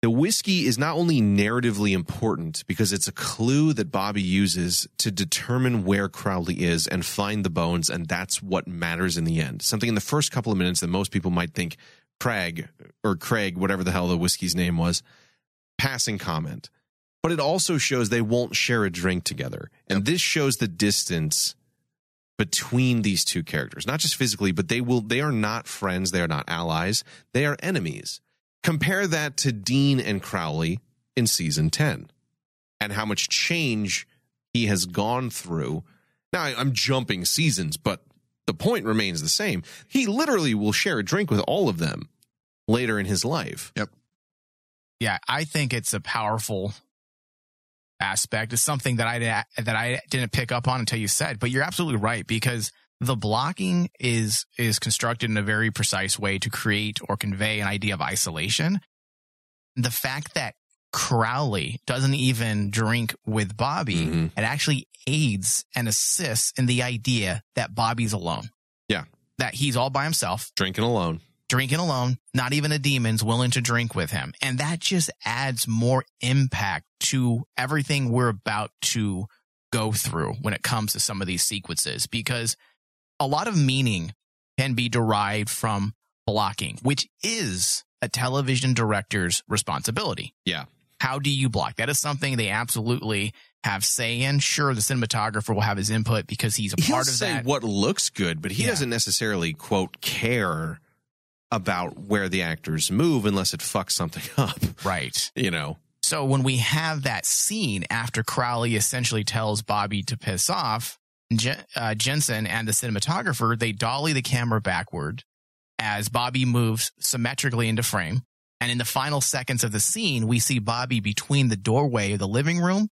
the whiskey is not only narratively important because it's a clue that Bobby uses to determine where Crowley is and find the bones, and that's what matters in the end. Something in the first couple of minutes that most people might think Craig or Craig, whatever the hell the whiskey's name was, passing comment. But it also shows they won't share a drink together. And this shows the distance between these two characters, not just physically, but they will they are not friends, they are not allies, they are enemies. Compare that to Dean and Crowley in season 10 and how much change he has gone through. Now, I- I'm jumping seasons, but the point remains the same. He literally will share a drink with all of them later in his life. Yep. Yeah, I think it's a powerful aspect. It's something that I that I didn't pick up on until you said, but you're absolutely right because the blocking is is constructed in a very precise way to create or convey an idea of isolation. The fact that Crowley doesn't even drink with Bobby, Mhm. it actually aids and assists in the idea that Bobby's alone. Yeah. That he's all by himself Drinking alone. drinking alone, not even a demon's willing to drink with him. And that just adds more impact to everything we're about to go through when it comes to some of these sequences because a lot of meaning can be derived from blocking, which is a television director's responsibility. Yeah. How do you block? That is something they absolutely have say in. Sure, the cinematographer will have his input because he's a He'll part of say that. what looks good, but he Yeah. doesn't necessarily, quote, care about where the actors move unless it fucks something <laughs> up, right. you know? So when we have that scene after Crowley essentially tells Bobby to piss off, Je- uh, Jensen and the cinematographer, they dolly the camera backward as Bobby moves symmetrically into frame. And in the final seconds of the scene, we see Bobby between the doorway of the living room,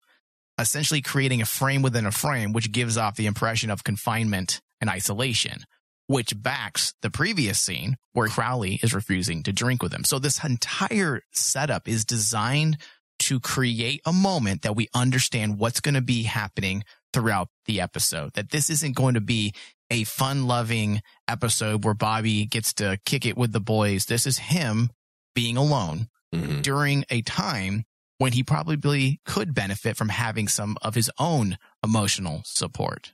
essentially creating a frame within a frame, which gives off the impression of confinement and isolation, which backs the previous scene where Crowley is refusing to drink with him. So this entire setup is designed to create a moment that we understand what's going to be happening throughout the episode. That this isn't going to be a fun loving episode where Bobby gets to kick it with the boys. This is him being alone Mhm. during a time when he probably could benefit from having some of his own emotional support.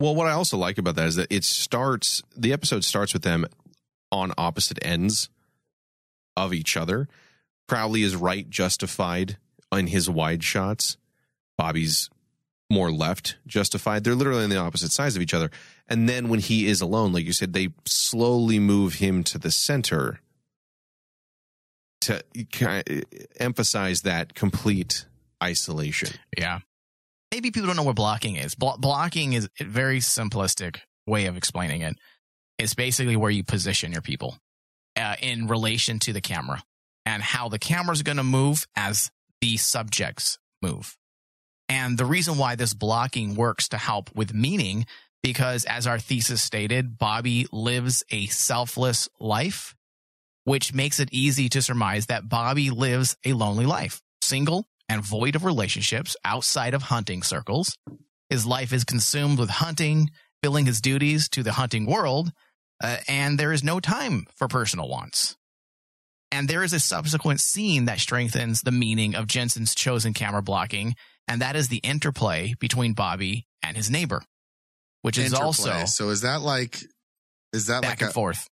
Well, what I also like about that is that it starts, the episode starts with them on opposite ends of each other. Crowley is right, justified in his wide shots. Bobby's more left, justified. They're literally on the opposite sides of each other. And then when he is alone, like you said, they slowly move him to the center to emphasize that complete isolation. Yeah. Maybe people don't know what blocking is. Blo- blocking is a very simplistic way of explaining it. It's basically where you position your people uh, in relation to the camera and how the camera's going to move as the subjects move. And the reason why this blocking works to help with meaning, because as our thesis stated, Bobby lives a selfless life, which makes it easy to surmise that Bobby lives a lonely life, single and void of relationships outside of hunting circles. His life is consumed with hunting, filling his duties to the hunting world, uh, and there is no time for personal wants. And there is a subsequent scene that strengthens the meaning of Jensen's chosen camera blocking, and that is the interplay between Bobby and his neighbor, which is also so is that like is that back like and a, forth,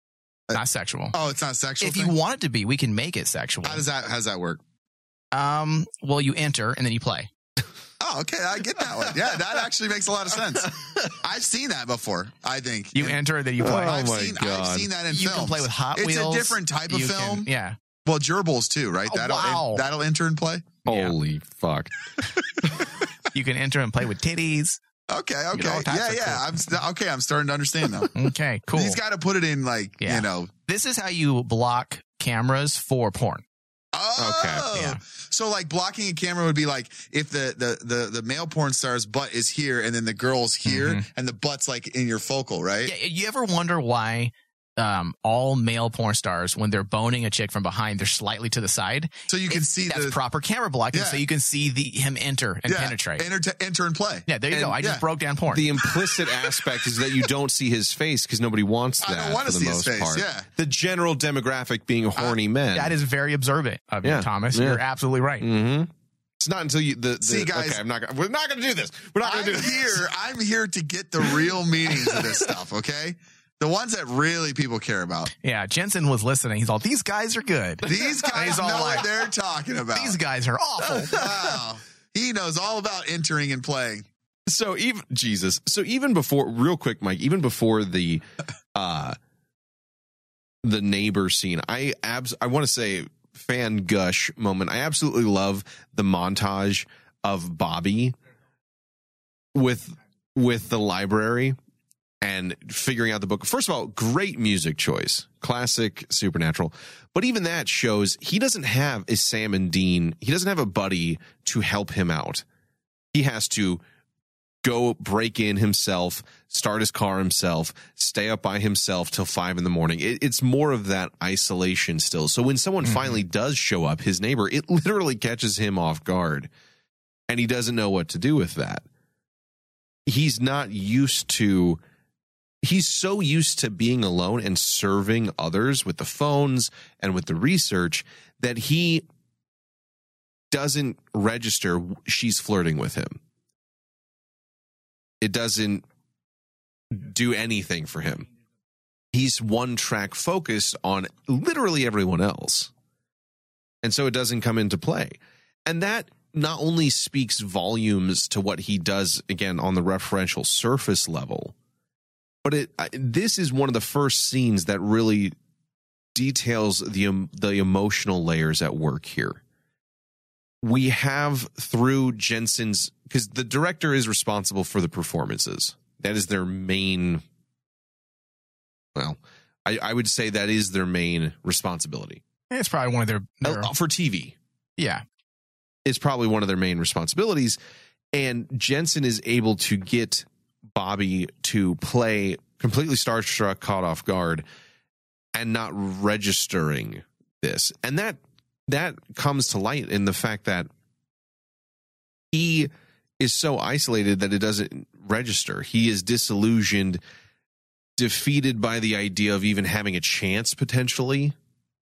uh, not sexual. oh it's not sexual if you want it to be, we can make it sexual. how does that how does that work um, well, you enter and then you play. <laughs> oh okay i get that one yeah that actually makes a lot of sense <laughs> i've seen that before i think You enter, and then you play. Oh I've my seen God. I've seen that in you films. can play with Hot Wheels. it's a different type of You can- film yeah. Well, gerbils too, right? Oh, that'll wow. that'll enter and play. Yeah. Holy fuck. <laughs> You can enter and play with titties. Okay, all okay, types yeah, yeah. cool- I'm st- okay. I'm starting to understand now. <laughs> Okay, cool. He's got to put it in like Yeah. you know. this is how you block cameras for porn. Oh, Yeah. So like blocking a camera would be like if the the the, the male porn star's butt is here and then the girl's here Mhm. and the butt's like in your focal, right? Yeah, you ever wonder why um, all male porn stars, when they're boning a chick from behind, they're slightly to the side? So you can It's- see that's the proper camera blocking, Yeah. so you can see the him enter and yeah, penetrate. enter, enter and play. yeah, there you and- go. I just broke down porn. The implicit aspect is that you don't see his face because nobody wants that. I that don't wanna the see his most face, part. yeah. The general demographic being horny men. that is very observant of Yeah, you, Thomas. yeah. You're absolutely right. Mm-hmm. It's not until you the, the See, guys- Okay, I'm not. Gonna, we're not going to do this. We're not going to do this. here. I'm here to get the real meanings of this stuff. Okay, the ones that really people care about. Yeah, Jensen was listening. He's all, these guys are good. These guys <laughs> He's know all what they're talking about. these guys are awful. <laughs> wow, he knows all about entering and playing. So even Jesus. So even before, real quick, Mike. Even before the, <laughs> uh, the neighbor scene, I abs. I want to say fan gush moment. I absolutely love the montage of Bobby with with the library and figuring out the book. First of all, great music choice, classic Supernatural. But even that shows he doesn't have a Sam and Dean. He doesn't have a buddy to help him out. He has to go break in himself, start his car himself, stay up by himself till five in the morning. It, it's more of that isolation still. So when someone mm-hmm. finally does show up, his neighbor, it <laughs> literally catches him off guard and he doesn't know what to do with that. He's not used to, he's so used to being alone and serving others with the phones and with the research that he doesn't register she's flirting with him it doesn't do anything for him. He's one track focused on literally everyone else. And so it doesn't come into play. And that not only speaks volumes to what he does again on the referential surface level, but it I- this is one of the first scenes that really details the em- the emotional layers at work here. We have through Jensen's because the director is responsible for the performances. That is their main. Well, I, I would say that is their main responsibility it's probably one of their, their Uh, for TV. yeah. It's probably one of their main responsibilities, and Jensen is able to get Bobby to play completely starstruck, caught off guard, and not registering this, and that that comes to light in the fact that he is so isolated that it doesn't register. He is disillusioned, defeated by the idea of even having a chance potentially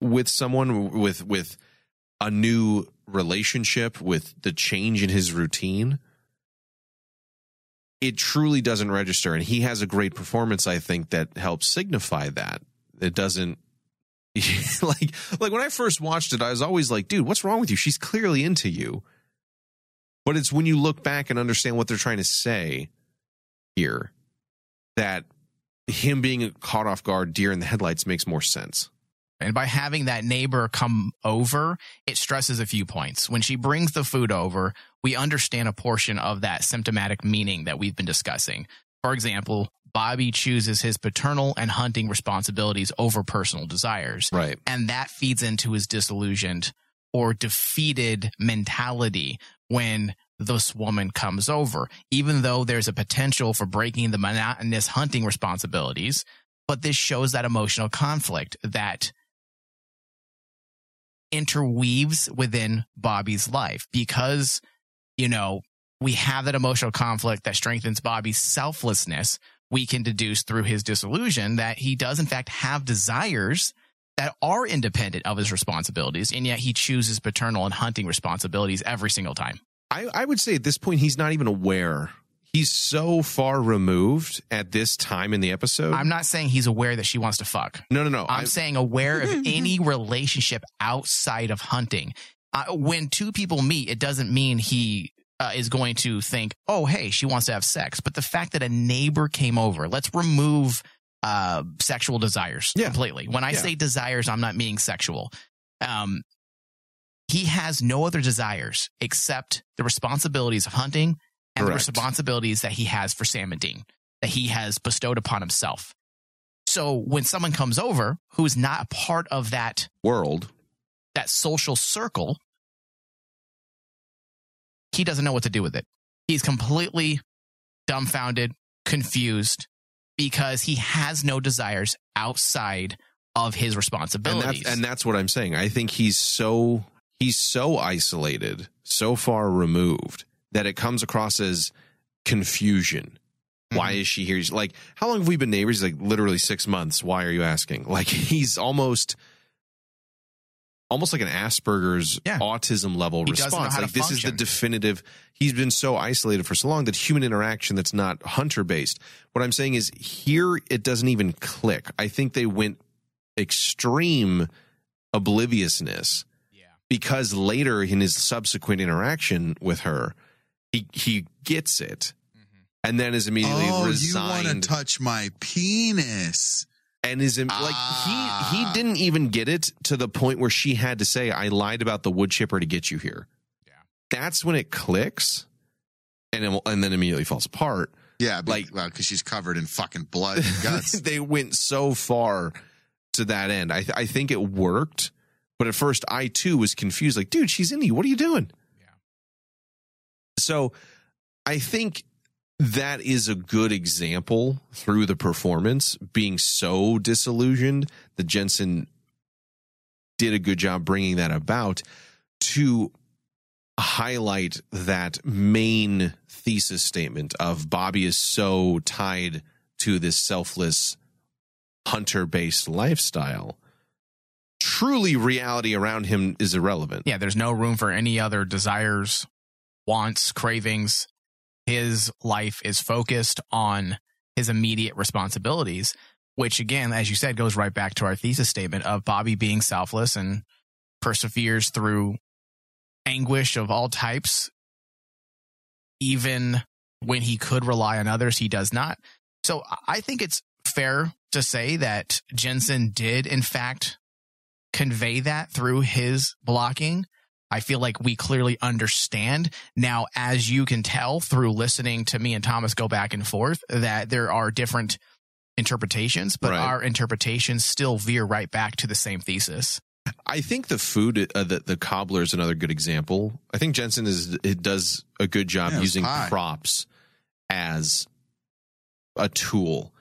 with someone with with a new relationship with the change in his routine it truly doesn't register. And he has a great performance i think that helps signify that. It doesn't <laughs> like like when i first watched it i was always like dude what's wrong with you? She's clearly into you. But it's when you look back and understand what they're trying to say here that him being caught off guard deer in the headlights makes more sense And by having that neighbor come over, it stresses a few points. When she brings the food over, we understand a portion of that symptomatic meaning that we've been discussing. For example, Bobby chooses his paternal and hunting responsibilities over personal desires. right And that feeds into his disillusioned or defeated mentality when this woman comes over, even though there's a potential for breaking the monotonous hunting responsibilities. But this shows that emotional conflict that interweaves within Bobby's life because, you know, we have that emotional conflict that strengthens Bobby's selflessness. We can deduce through his disillusion that he does, in fact, have desires that are independent of his responsibilities, and yet he chooses paternal and hunting responsibilities every single time. I, I would say at this point he's not even aware. He's so far removed at this time in the episode. I'm not saying he's aware that she wants to fuck. no, no, no. I'm I- saying aware of <laughs> any relationship outside of hunting. Uh, when two people meet, it doesn't mean he uh, is going to think, oh, hey, she wants to have sex. But the fact that a neighbor came over, let's remove uh, sexual desires Yeah. completely. When I Yeah. say desires, I'm not meaning sexual. Um, he has no other desires except the responsibilities of hunting and Correct. the responsibilities that he has for Sam and Dean that he has bestowed upon himself. So when someone comes over who is not a part of that World. that social circle, he doesn't know what to do with it. He's completely dumbfounded, confused, because he has no desires outside of his And responsibilities. that's, and that's what I'm saying. I think he's so he's so isolated, so far removed that it comes across as confusion. Why Mm-hmm. is she here? He's like, how long have we been neighbors? He's like, literally six months. Why are you asking? <laughs> Like, he's almost, almost like an Asperger's Yeah. autism level He response. Like, this is the definitive. He's been so isolated for so long that human interaction that's not hunter based. What I'm saying is, here it doesn't even click. I think they went extreme obliviousness yeah. because later in his subsequent interaction with her, he he gets it, and then is immediately oh, you want to touch my penis? and is im- like he he ah. didn't even get it to the point where she had to say, "I lied about the wood chipper to get you here." Yeah. that's when it clicks, and it, and then immediately falls apart. Yeah, be- Like- well, because she's covered in fucking blood and <laughs> guts. they went so far to that end. I th- I think it worked, but at first I too was confused. Like, dude, she's in you. What are you doing? So, I think that is a good example through the performance being so disillusioned that Jensen did a good job bringing that about to highlight that main thesis statement of Bobby is so tied to this selfless hunter based lifestyle. Truly, reality around him is irrelevant. Yeah, there's no room for any other desires, wants, cravings. His life is focused on his immediate responsibilities, which again, as you said, goes right back to our thesis statement of Bobby being selfless and perseveres through anguish of all types. Even when he could rely on others, he does not. So I think it's fair to say that Jensen did, in fact, convey that through his blocking. I feel like we clearly understand now, as you can tell through listening to me and Thomas go back and forth, that there are different interpretations, but Right. our interpretations still veer right back to the same thesis. I think the food, uh, the, the cobbler is another good example. I think Jensen is it does a good job Yeah, using pie. props as a tool.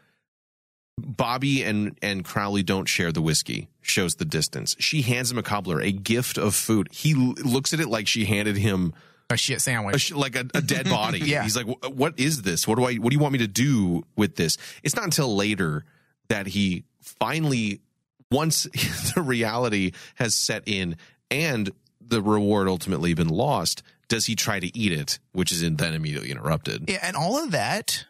Bobby and and Crowley don't share the whiskey. Shows the distance. She hands him a cobbler, a gift of food. He l- looks at it like she handed him A shit a sandwich. sh- like a, a dead body. <laughs> Yeah. He's like, "What is this? What do I? What do you want me to do with this?" It's not until later that he finally, once <laughs> the reality has set in and the reward ultimately been lost, does he try to eat it, which is then immediately interrupted. Yeah, and all of that,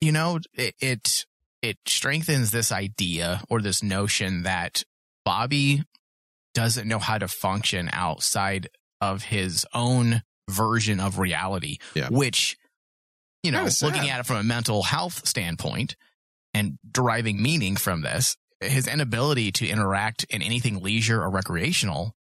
you know, it, it it strengthens this idea or this notion that Bobby doesn't know how to function outside of his own version of reality, Yeah. which you know, looking at it from a mental health standpoint and deriving meaning from this, his inability to interact in anything leisure or recreational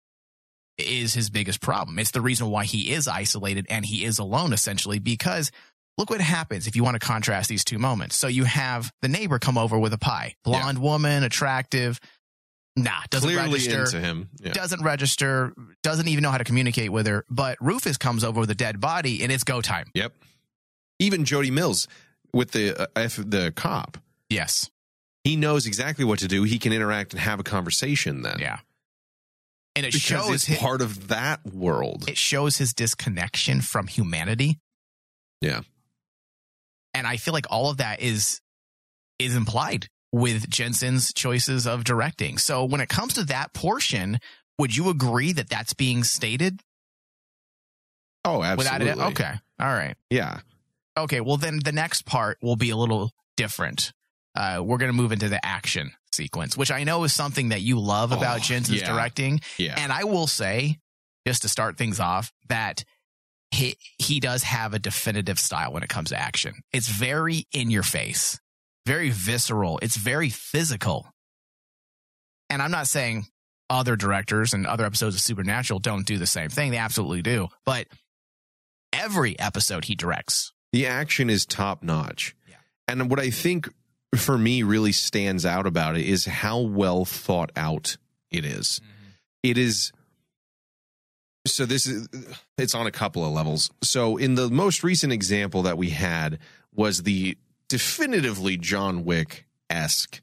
is his biggest problem. It's the reason why he is isolated and he is alone essentially because look what happens if you want to contrast these two moments. So you have the neighbor come over with a pie, blonde woman, attractive, nah, doesn't Clearly register, into him. Yeah. doesn't register, doesn't even know how to communicate with her. But Rufus comes over with a dead body and it's go time. Yep. Even Jody Mills with the uh, F, the cop, Yes. he knows exactly what to do. He can interact and have a conversation then. Yeah. And it Because shows his, part of that world. it shows his disconnection from humanity. Yeah. And I feel like all of that is is implied with Jensen's choices of directing. So when it comes to that portion, would you agree that that's being stated oh, absolutely. without it? Okay. All right. Yeah. Okay. Well, then the next part will be a little different. Uh, we're going to move into the action sequence, which I know is something that you love about Oh, Jensen's yeah. directing. Yeah. And I will say, just to start things off, that he he does have a definitive style when it comes to action. It's very in your face, very visceral. It's very physical. And I'm not saying other directors and other episodes of Supernatural don't do the same thing. They absolutely do. But every episode he directs. The action is top notch. Yeah. And what I think for me really stands out about it is how well thought out it is. Mm-hmm. It is so this is it's on a couple of levels. So in the most recent example that we had was the definitively John Wick esque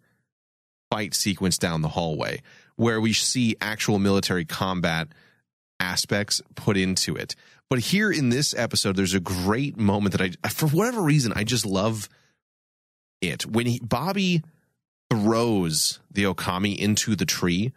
fight sequence down the hallway where we see actual military combat aspects put into it. But here in this episode, there's a great moment that I, for whatever reason, I just love it when he, Bobby throws the Okami into the tree.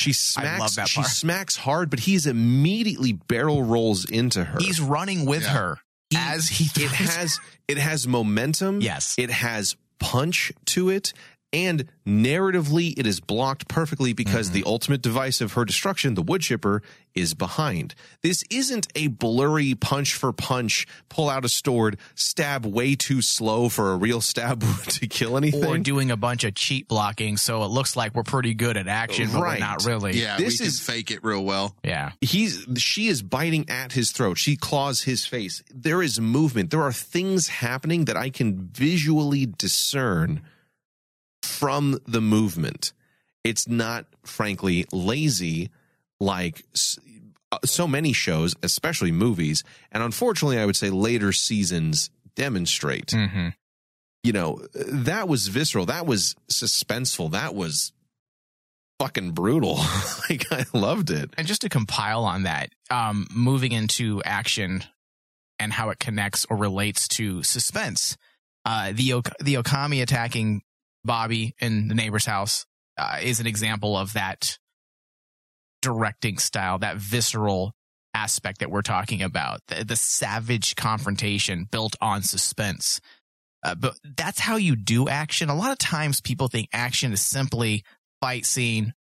She smacks. love that she smacks hard, but he's immediately barrel rolls into her. He's running with Yeah. her as he it has it has momentum. Yes. it has punch to it, and narratively, it is blocked perfectly because Mm-hmm. the ultimate device of her destruction, the wood chipper, is behind. This isn't a blurry punch for punch, pull out a sword, stab way too slow for a real stab <laughs> to kill anything. or doing a bunch of cheat blocking, so it looks like we're pretty good at action, but Right. we're not really. Yeah, This we is- can fake it real well. Yeah. he's she is biting at his throat she claws his face there is movement there are things happening that i can visually discern from the movement. It's not frankly lazy like uh, so many shows especially movies. And unfortunately i would say later seasons demonstrate. Mm-hmm. you know that was visceral. That was suspenseful. That was fucking brutal. <laughs> Like i loved it. And just to compile on that, um, moving into action and how it connects or relates to suspense, uh, the the Okami attacking Bobby in the neighbor's house uh, is an example of that directing style, that visceral aspect that we're talking about, the, the savage confrontation built on suspense. Uh, but that's how you do action. A lot of times people think action is simply fight scene,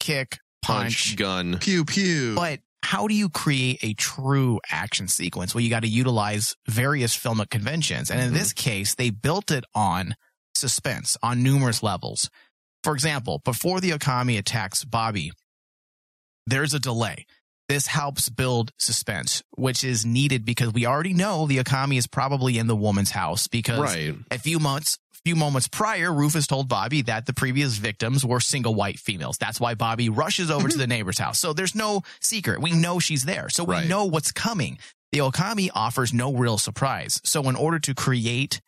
kick, punch, punch, gun. Pew pew. but how do you create a true action sequence? Well, you got to utilize various filmic conventions. And in Mhm. this case, they built it on suspense on numerous levels. For example, before the Okami attacks Bobby, there's a delay. This helps build suspense, which is needed because we already know the Okami is probably in the woman's house because Right. a few months few moments prior rufus told bobby that the previous victims were single white females that's why bobby rushes over to mm-hmm. the neighbor's house so there's no secret we know she's there so we Right. know what's coming the okami offers no real surprise so in order to create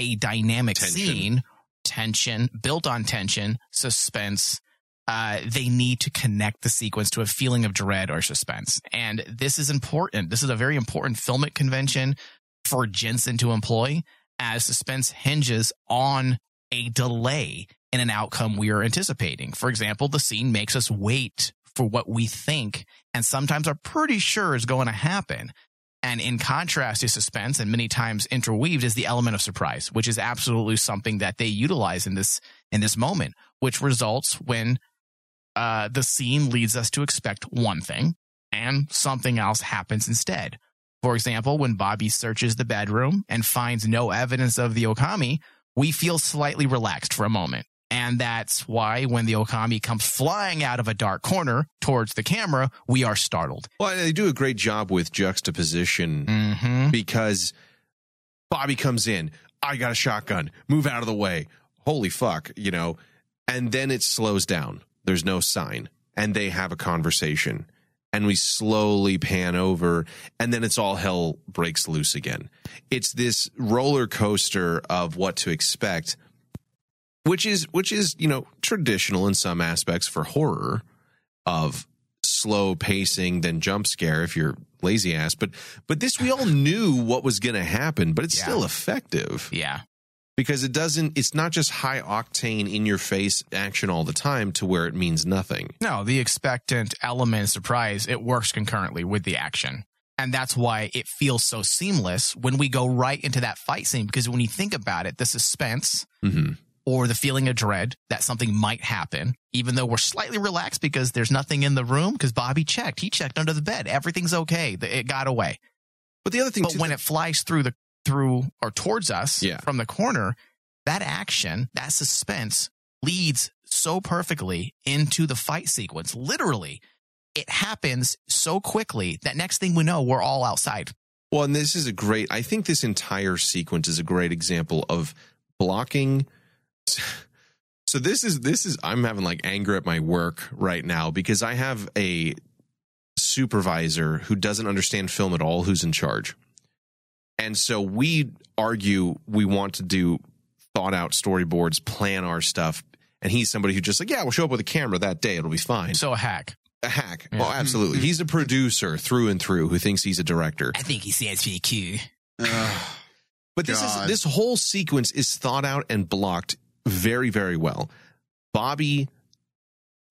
a dynamic Tension. scene tension built on tension suspense uh, they need to connect the sequence to a feeling of dread or suspense. And this is important. This is a very important filmic convention for Jensen to employ as suspense hinges on a delay in an outcome we are anticipating. For example, the scene makes us wait for what we think and sometimes are pretty sure is going to happen. And in contrast to suspense and many times interweaved is the element of surprise, which is absolutely something that they utilize in this in this moment, which results when uh, the scene leads us to expect one thing and something else happens instead. For example, when Bobby searches the bedroom and finds no evidence of the Okami, we feel slightly relaxed for a moment. And that's why when the Okami comes flying out of a dark corner towards the camera, we are startled. Well, they do a great job with juxtaposition Mm-hmm. because Bobby comes in. I got a shotgun. Move out of the way. Holy fuck, you know. And then it slows down. There's no sign. And they have a conversation. And we slowly pan over. And then it's all hell breaks loose again. It's this roller coaster of what to expect, which is, which is, you know, traditional in some aspects for horror of slow pacing, then jump scare if you're lazy ass. But but this we all <laughs> knew what was going to happen, but it's Yeah. still effective Yeah. because it doesn't. It's not just high octane in your face action all the time to where it means nothing. No, the expectant element surprise, it works concurrently with the action. And that's why it feels so seamless when we go right into that fight scene. Because when you think about it, the suspense hmm or the feeling of dread that something might happen, even though we're slightly relaxed because there's nothing in the room, because Bobby checked. He checked under the bed. Everything's okay. It got away. But the other thing, But when that- it flies through the through or towards us Yeah. from the corner, that action, that suspense leads so perfectly into the fight sequence. Literally, it happens so quickly that next thing we know, we're all outside. Well, and this is a great, I think this entire sequence is a great example of blocking. So this is, this is, I'm having like anger at my work right now because I have a supervisor who doesn't understand film at all who's in charge. And so we argue we want to do thought out storyboards, plan our stuff. And he's somebody who just like, yeah, we'll show up with a camera that day. It'll be fine. So a hack. a hack. Yeah. Well, absolutely. Mm-hmm. He's a producer through and through who thinks he's a director. I think he stands for Q. <sighs> But this God. is this whole sequence is thought out and blocked very, very well. Bobby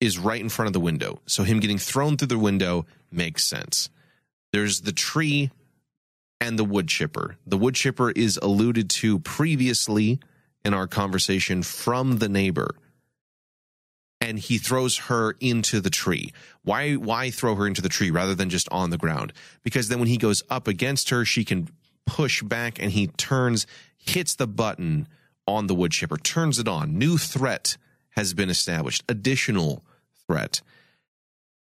is right in front of the window, so him getting thrown through the window makes sense. There's the tree and the wood chipper. The wood chipper is alluded to previously in our conversation from the neighbor. And he throws her into the tree. Why why throw her into the tree rather than just on the ground? Because then when he goes up against her, she can push back and he turns, hits the button on the wood chipper, turns it on. New threat has been established. Additional threat.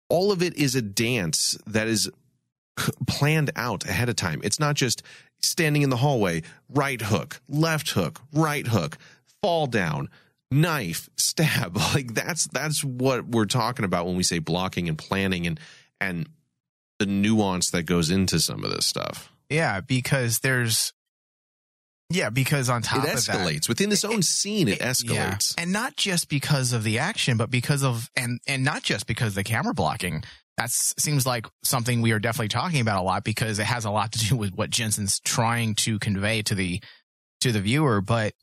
All of it is a dance that is planned out ahead of time. It's not just standing in the hallway, right hook, left hook, right hook, fall down, knife, stab. <laughs> Like that's that's what we're talking about when we say blocking and planning and and the nuance that goes into some of this stuff. Yeah, because there's, yeah, because on top it of that, it escalates within its own scene. It Yeah. escalates. and not just because of the action, but because of and and not just because of the camera blocking. That seems like something we are definitely talking about a lot because it has a lot to do with what Jensen's trying to convey to the to the viewer. But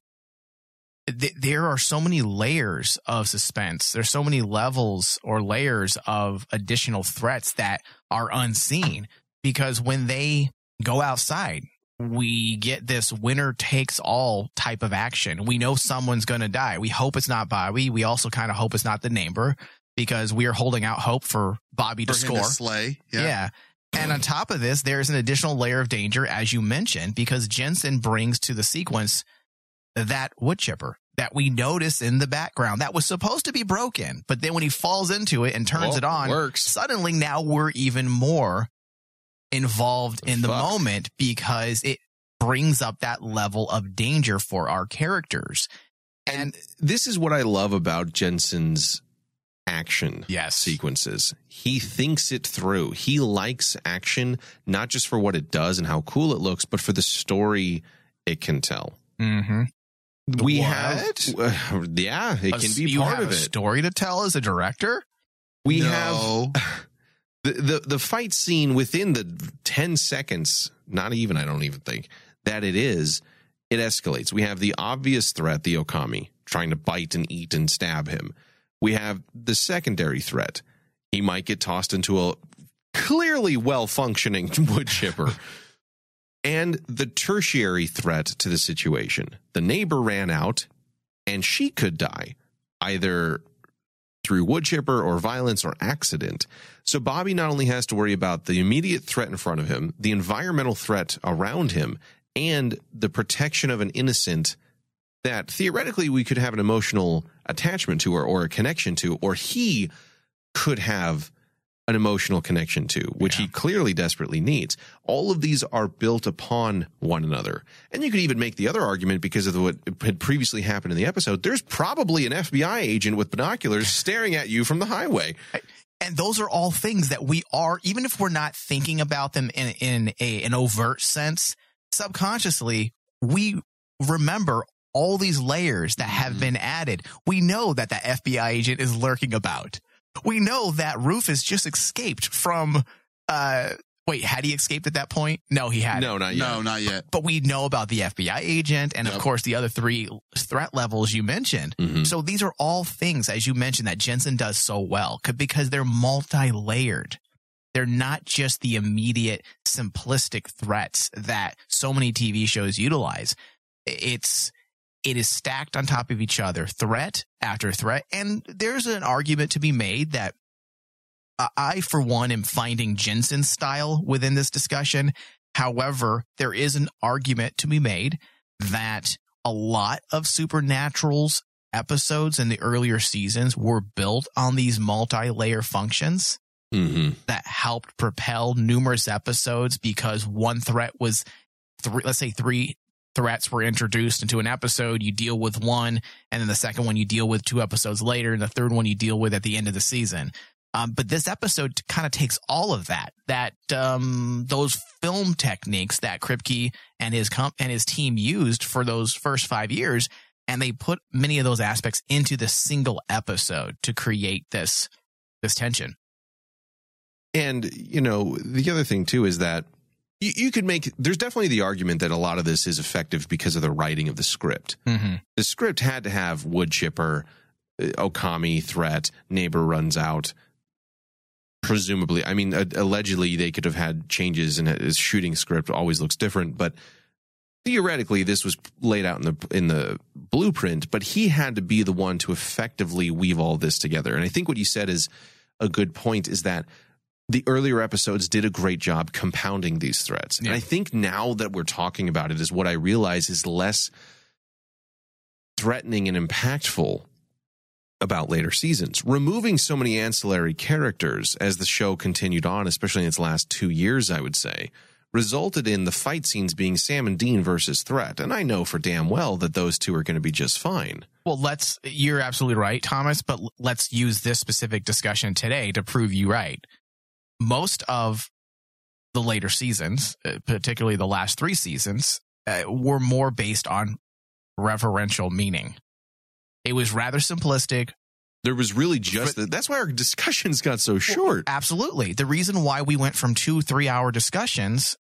th- there are so many layers of suspense. There's so many levels or layers of additional threats that are unseen because when they go outside, we get this winner takes all type of action. We know someone's going to die. We hope it's not Bobby. We also kind of hope it's not the neighbor because we are holding out hope for Bobby to For him score. to slay. Yeah. Yeah. And on top of this, there's an additional layer of danger, as you mentioned, because Jensen brings to the sequence that wood chipper that we notice in the background that was supposed to be broken. But then when he falls into it and turns Well, it on, works. suddenly now we're even more involved in the Fuck. moment because it brings up that level of danger for our characters. And this is what I love about Jensen's action Yes. sequences. He thinks it through. He likes action, not just for what it does and how cool it looks, but for the story it can tell. Mm-hmm. We What? have, yeah, it can be you part have of a it. story to tell as a director. We No. have <laughs> the, the fight scene within the 10 seconds, not even, I don't even think, that it is, it escalates. We have the obvious threat, the Okami, trying to bite and eat and stab him. We have the secondary threat. He might get tossed into a clearly well functioning <laughs> wood chipper. and the tertiary threat to the situation. The neighbor ran out and she could die either through wood chipper or violence or accident. So Bobby not only has to worry about the immediate threat in front of him, the environmental threat around him, and the protection of an innocent that theoretically we could have an emotional attachment to or, or a connection to, or he could have an emotional connection to, which he clearly desperately needs. All of these are built upon one another. And you could even make the other argument because of what had previously happened in the episode. There's probably an FBI agent with binoculars staring at you from the highway. and those are all things that we are even if we're not thinking about them in in a an overt sense subconsciously we remember all these layers that have mm-hmm. been added we know that that FBI agent is lurking about we know that Rufus just escaped from uh wait had he escaped at that point no he hadn't No, not yet. No, not yet. but we know about the FBI agent and of course the other three threat levels you mentioned Mhm. so these are all things, as you mentioned, that Jensen does so well because they're multi-layered. They're not just the immediate simplistic threats that so many TV shows utilize. It's, it is stacked on top of each other, threat after threat. And there's an argument to be made that I- for one, am finding Jensen's style within this discussion. However, there is an argument to be made that a lot of Supernatural's episodes in the earlier seasons were built on these multi-layer functions Mm-hmm. that helped propel numerous episodes because one threat was three, let's say three threats were introduced into an episode. You deal with one, and then the second one you deal with two episodes later, and the third one you deal with at the end of the season. Um, but this episode kind of takes all of that, that um, those film techniques that Kripke and his comp- and his team used for those first five years, and they put many of those aspects into this single episode to create this this tension. And you know, the other thing too is that you, you could make. There's definitely the argument that a lot of this is effective because of the writing of the script. Mm-hmm. The script had to have wood chipper, uh, Okami threat, neighbor runs out. Presumably, I mean, uh, allegedly they could have had changes, and his shooting script always looks different. But theoretically, this was laid out in the in the blueprint. But he had to be the one to effectively weave all this together. And I think what you said is a good point. Is that the earlier episodes did a great job compounding these threats. And I think now that we're talking about it is what I realize is less threatening and impactful about later seasons. Removing so many ancillary characters as the show continued on, especially in its last two years, I would say, resulted in the fight scenes being Sam and Dean versus Threat. And I know for damn well that those two are going to be just fine. Well, let's, you're absolutely right, Thomas, but let's use this specific discussion today to prove you right. Most of the later seasons, uh, particularly the last three seasons, uh, were more based on referential meaning. It was rather simplistic. There was really just that. That's why our <laughs> discussions got so short. Absolutely. The reason why we went from two, three hour discussions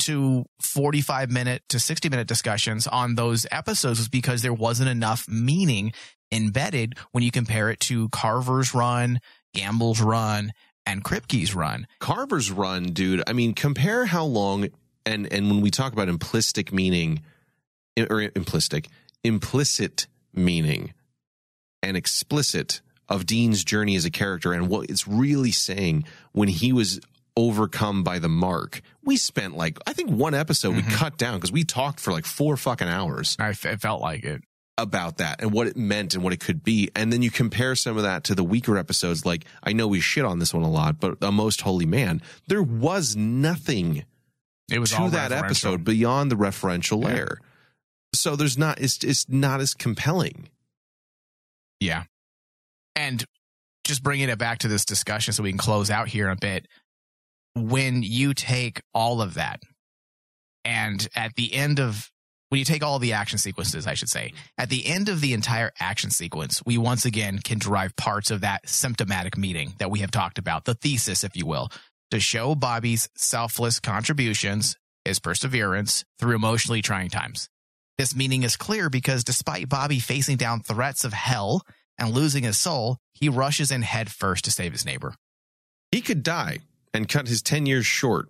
to 45 minute to 60 minute discussions on those episodes was because there wasn't enough meaning embedded when you compare it to Carver's run, Gamble's run, and Kripke's run. Carver's run, dude. I mean, compare how long and and when we talk about implicit meaning or implicit implicit meaning and explicit of Dean's journey as a character and what it's really saying when he was overcome by the mark. We spent like I think one episode we Mhm. cut down because we talked for like four fucking hours I f- it felt like it. About that and what it meant and what it could be. And then you compare some of that to the weaker episodes. Like I know we shit on this one a lot, but a most holy man, there was nothing It was to that episode beyond the referential Yeah. layer. So there's not it's it's not as compelling. Yeah. And just bringing it back to this discussion so we can close out here a bit. When you take all of that and at the end of, when you take all the action sequences, I should say, at the end of the entire action sequence, we once again can derive parts of that symptomatic meeting that we have talked about, the thesis, if you will, to show Bobby's selfless contributions, his perseverance through emotionally trying times. This meaning is clear because despite Bobby facing down threats of hell and losing his soul, he rushes in headfirst to save his neighbor. He could die and cut his 10 years short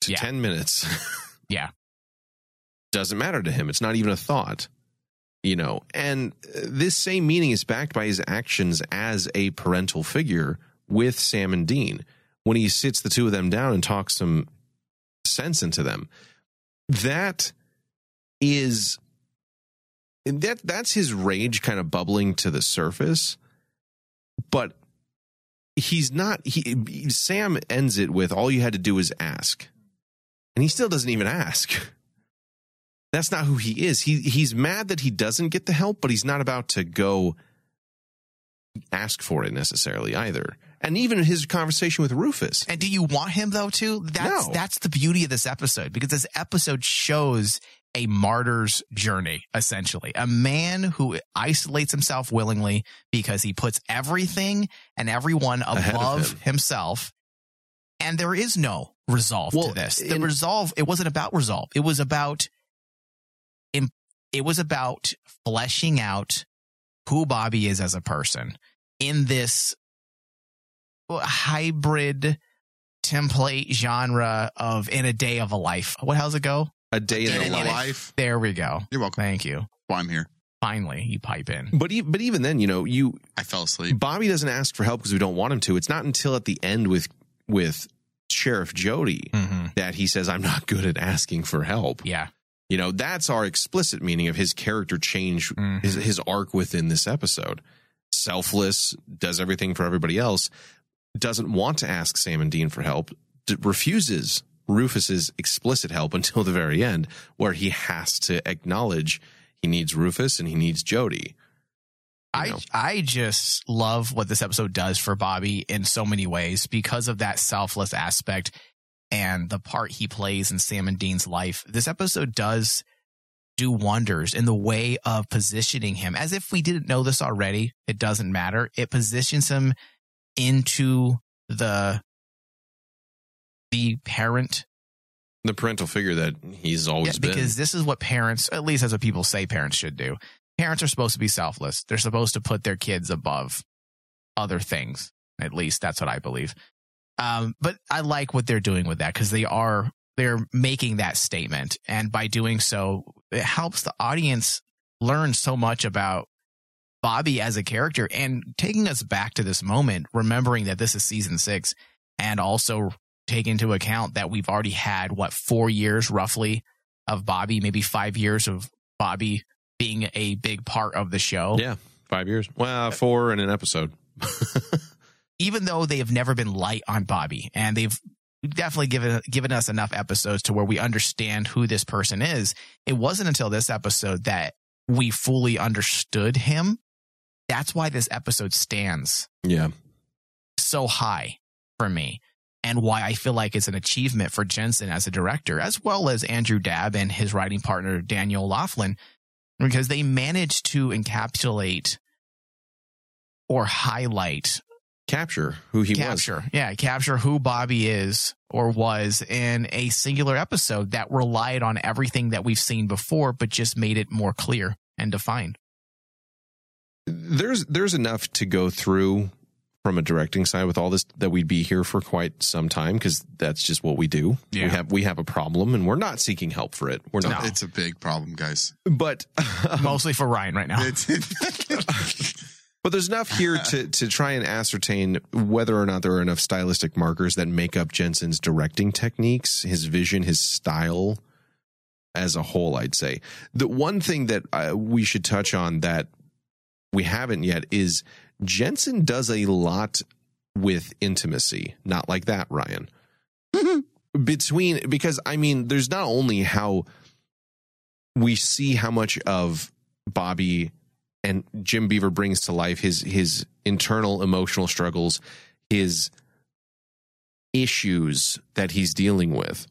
to Yeah. 10 minutes. <laughs> Yeah. Doesn't matter to him. It's not even a thought. You know, and this same meaning is backed by his actions as a parental figure with Sam and Dean when he sits the two of them down and talks some sense into them. That is that that's his rage kind of bubbling to the surface. But he's not he Sam ends it with all you had to do is ask. And he still doesn't even ask. <laughs> That's not who he is. He he's mad that he doesn't get the help, but he's not about to go ask for it necessarily either. And even his conversation with Rufus. And do you want him though too? That's No. that's the beauty of this episode because this episode shows a martyr's journey essentially. A man who isolates himself willingly because he puts everything and everyone above him. himself. And there is no resolve Well, to this. The in- resolve it wasn't about resolve. It was about it was about fleshing out who Bobby is as a person in this hybrid template genre of in a day of a life. What how's it go? A day in Day the in the life. life. There we go. You're welcome. Thank you. Well, I'm here. Finally, you pipe in. But e- but even then, you know, you I fell asleep. Bobby doesn't ask for help because we don't want him to. It's not until at the end with with Sheriff Jody Mm-hmm. that he says, "I'm not good at asking for help." Yeah. You know, that's our explicit meaning of his character change, mm-hmm. his, his arc within this episode. Selfless, does everything for everybody else, doesn't want to ask Sam and Dean for help, d- refuses Rufus's explicit help until the very end, where he has to acknowledge he needs Rufus and he needs Jody. I know. I just love what this episode does for Bobby in so many ways because of that selfless aspect and the part he plays in Sam and Dean's life. This episode does do wonders in the way of positioning him as if we didn't know this already. It doesn't matter. It positions him into the the parent The parental figure that he's always yeah, been. because this is what parents, at least as what people say parents should do. Parents are supposed to be selfless. They're supposed to put their kids above other things. At least that's what I believe. Um, but I like what they're doing with that because they are they're making that statement, and by doing so, it helps the audience learn so much about Bobby as a character and taking us back to this moment, remembering that this is season six, and also take into account that we've already had what four years roughly of Bobby, maybe five years of Bobby being a big part of the show. yeah, five years. Well, four in an episode. <laughs> Even though they have never been light on Bobby and they've definitely given given us enough episodes to where we understand who this person is. It wasn't until this episode that we fully understood him. That's why this episode stands Yeah. so high for me and why I feel like it's an achievement for Jensen as a director, as well as Andrew Dabb and his writing partner, Daniel Loflin, because they managed to encapsulate or highlight, Capture who he was. capture, yeah, capture who Bobby is or was in a singular episode that relied on everything that we've seen before, but just made it more clear and defined. there's there's enough to go through from a directing side with all this that we'd be here for quite some time because that's just what we do. Yeah. We have we have a problem and we're not seeking help for it. We're not. No. It's a big problem, guys. But <laughs> um, Mostly for Ryan right now. <laughs> <laughs> But there's enough here <laughs> to to try and ascertain whether or not there are enough stylistic markers that make up Jensen's directing techniques, his vision, his style as a whole. I'd say the one thing that uh, we should touch on that we haven't yet is Jensen does a lot with intimacy. Not like that, Ryan. <laughs> Between because I mean, there's not only how we see how much of Bobby and Jim Beaver brings to life his his internal emotional struggles, his issues that he's dealing with.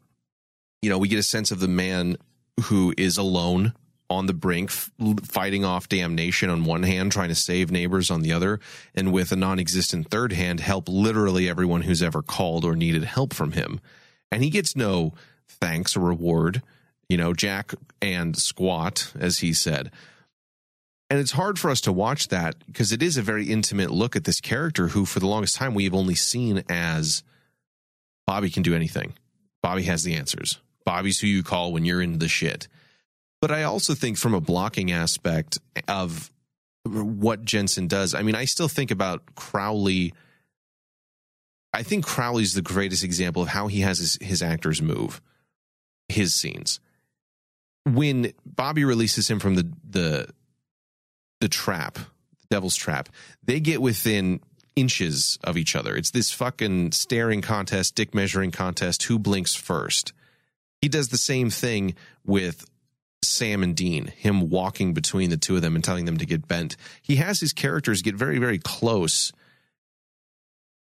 You know, we get a sense of the man who is alone on the brink, fighting off damnation on one hand, trying to save neighbors on the other, and with a non existent third hand, help literally everyone who's ever called or needed help from him. And he gets no thanks or reward, you know, Jack and squat, as he said. And it's hard for us to watch that because it is a very intimate look at this character who, for the longest time, we have only seen as Bobby can do anything. Bobby has the answers. Bobby's who you call when you're in the shit. But I also think from a blocking aspect of what Jensen does, I mean, I still think about Crowley. I think Crowley's the greatest example of how he has his, his actors move his scenes. When Bobby releases him from the the the trap, the devil's trap, they get within inches of each other. It's this fucking staring contest, dick measuring contest, who blinks first. He does the same thing with Sam and Dean, him walking between the two of them and telling them to get bent. He has his characters get very, very close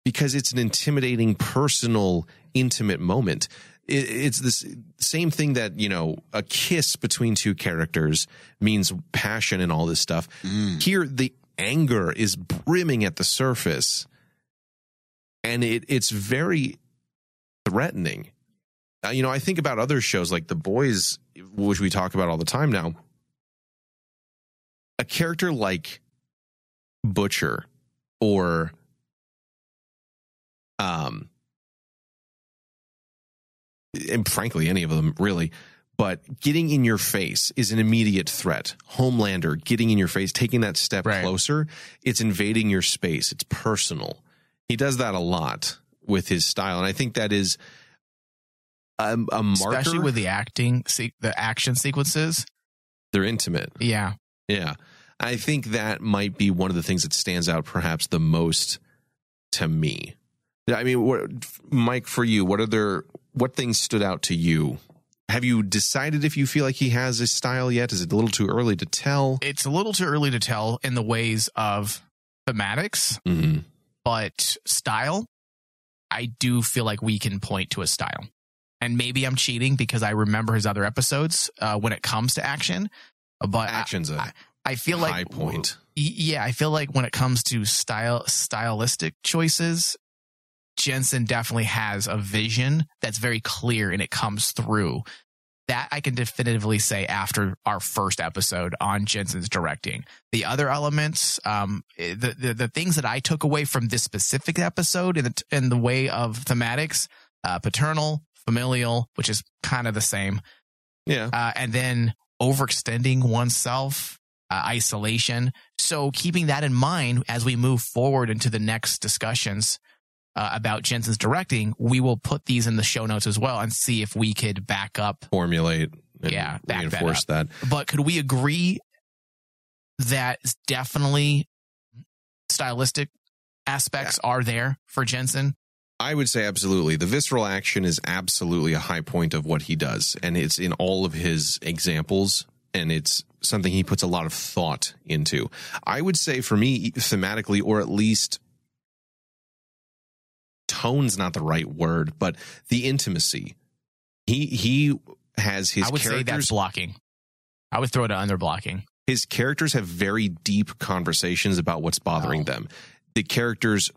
because it's an intimidating, personal, intimate moment. It, it's this same thing that, you know, a kiss between two characters means passion and all this stuff. Mm. Here, the anger is brimming at the surface and it, it's very threatening. Uh, you know, I think about other shows like The Boys, which we talk about all the time now. A character like Butcher or um and frankly any of them really but getting in your face is an immediate threat homelander getting in your face taking that step Right. closer it's invading your space it's personal he does that a lot with his style and i think that is a, a marker. especially with the acting, the action sequences. they're intimate. Yeah, Yeah. I think that might be one of the things that stands out perhaps the most to me. Yeah, I mean, what, Mike, for you, what are there, what things stood out to you? Have you decided if you feel like he has a style yet? Is it a little too early to tell? it's a little too early to tell in the ways of thematics, Mm-hmm. but style, I do feel like we can point to a style. And maybe I'm cheating because I remember his other episodes uh, when it comes to action. But Action's a I, I feel like high point. Yeah, I feel like when it comes to style stylistic choices, Jensen definitely has a vision that's very clear and it comes through. That I can definitively say after our first episode on Jensen's directing. The other elements, um, the, the the things that I took away from this specific episode in the, in the way of thematics, uh, paternal, familial, which is kind of the same, Yeah. uh, and then overextending oneself, uh, isolation. So keeping that in mind as we move forward into the next discussions uh, about Jensen's directing, we will put these in the show notes as well and see if we could back up. Formulate and Yeah, back reinforce up. that. But could we agree that definitely stylistic aspects are there for Jensen? I would say absolutely. The visceral action is absolutely a high point of what he does, and it's in all of his examples, and it's something he puts a lot of thought into. I would say for me, thematically, or at least tone's not the right word, but the intimacy. He he has his I would say that's characters. blocking. I would throw it under blocking. his characters have very deep conversations about what's bothering Oh. them. The characters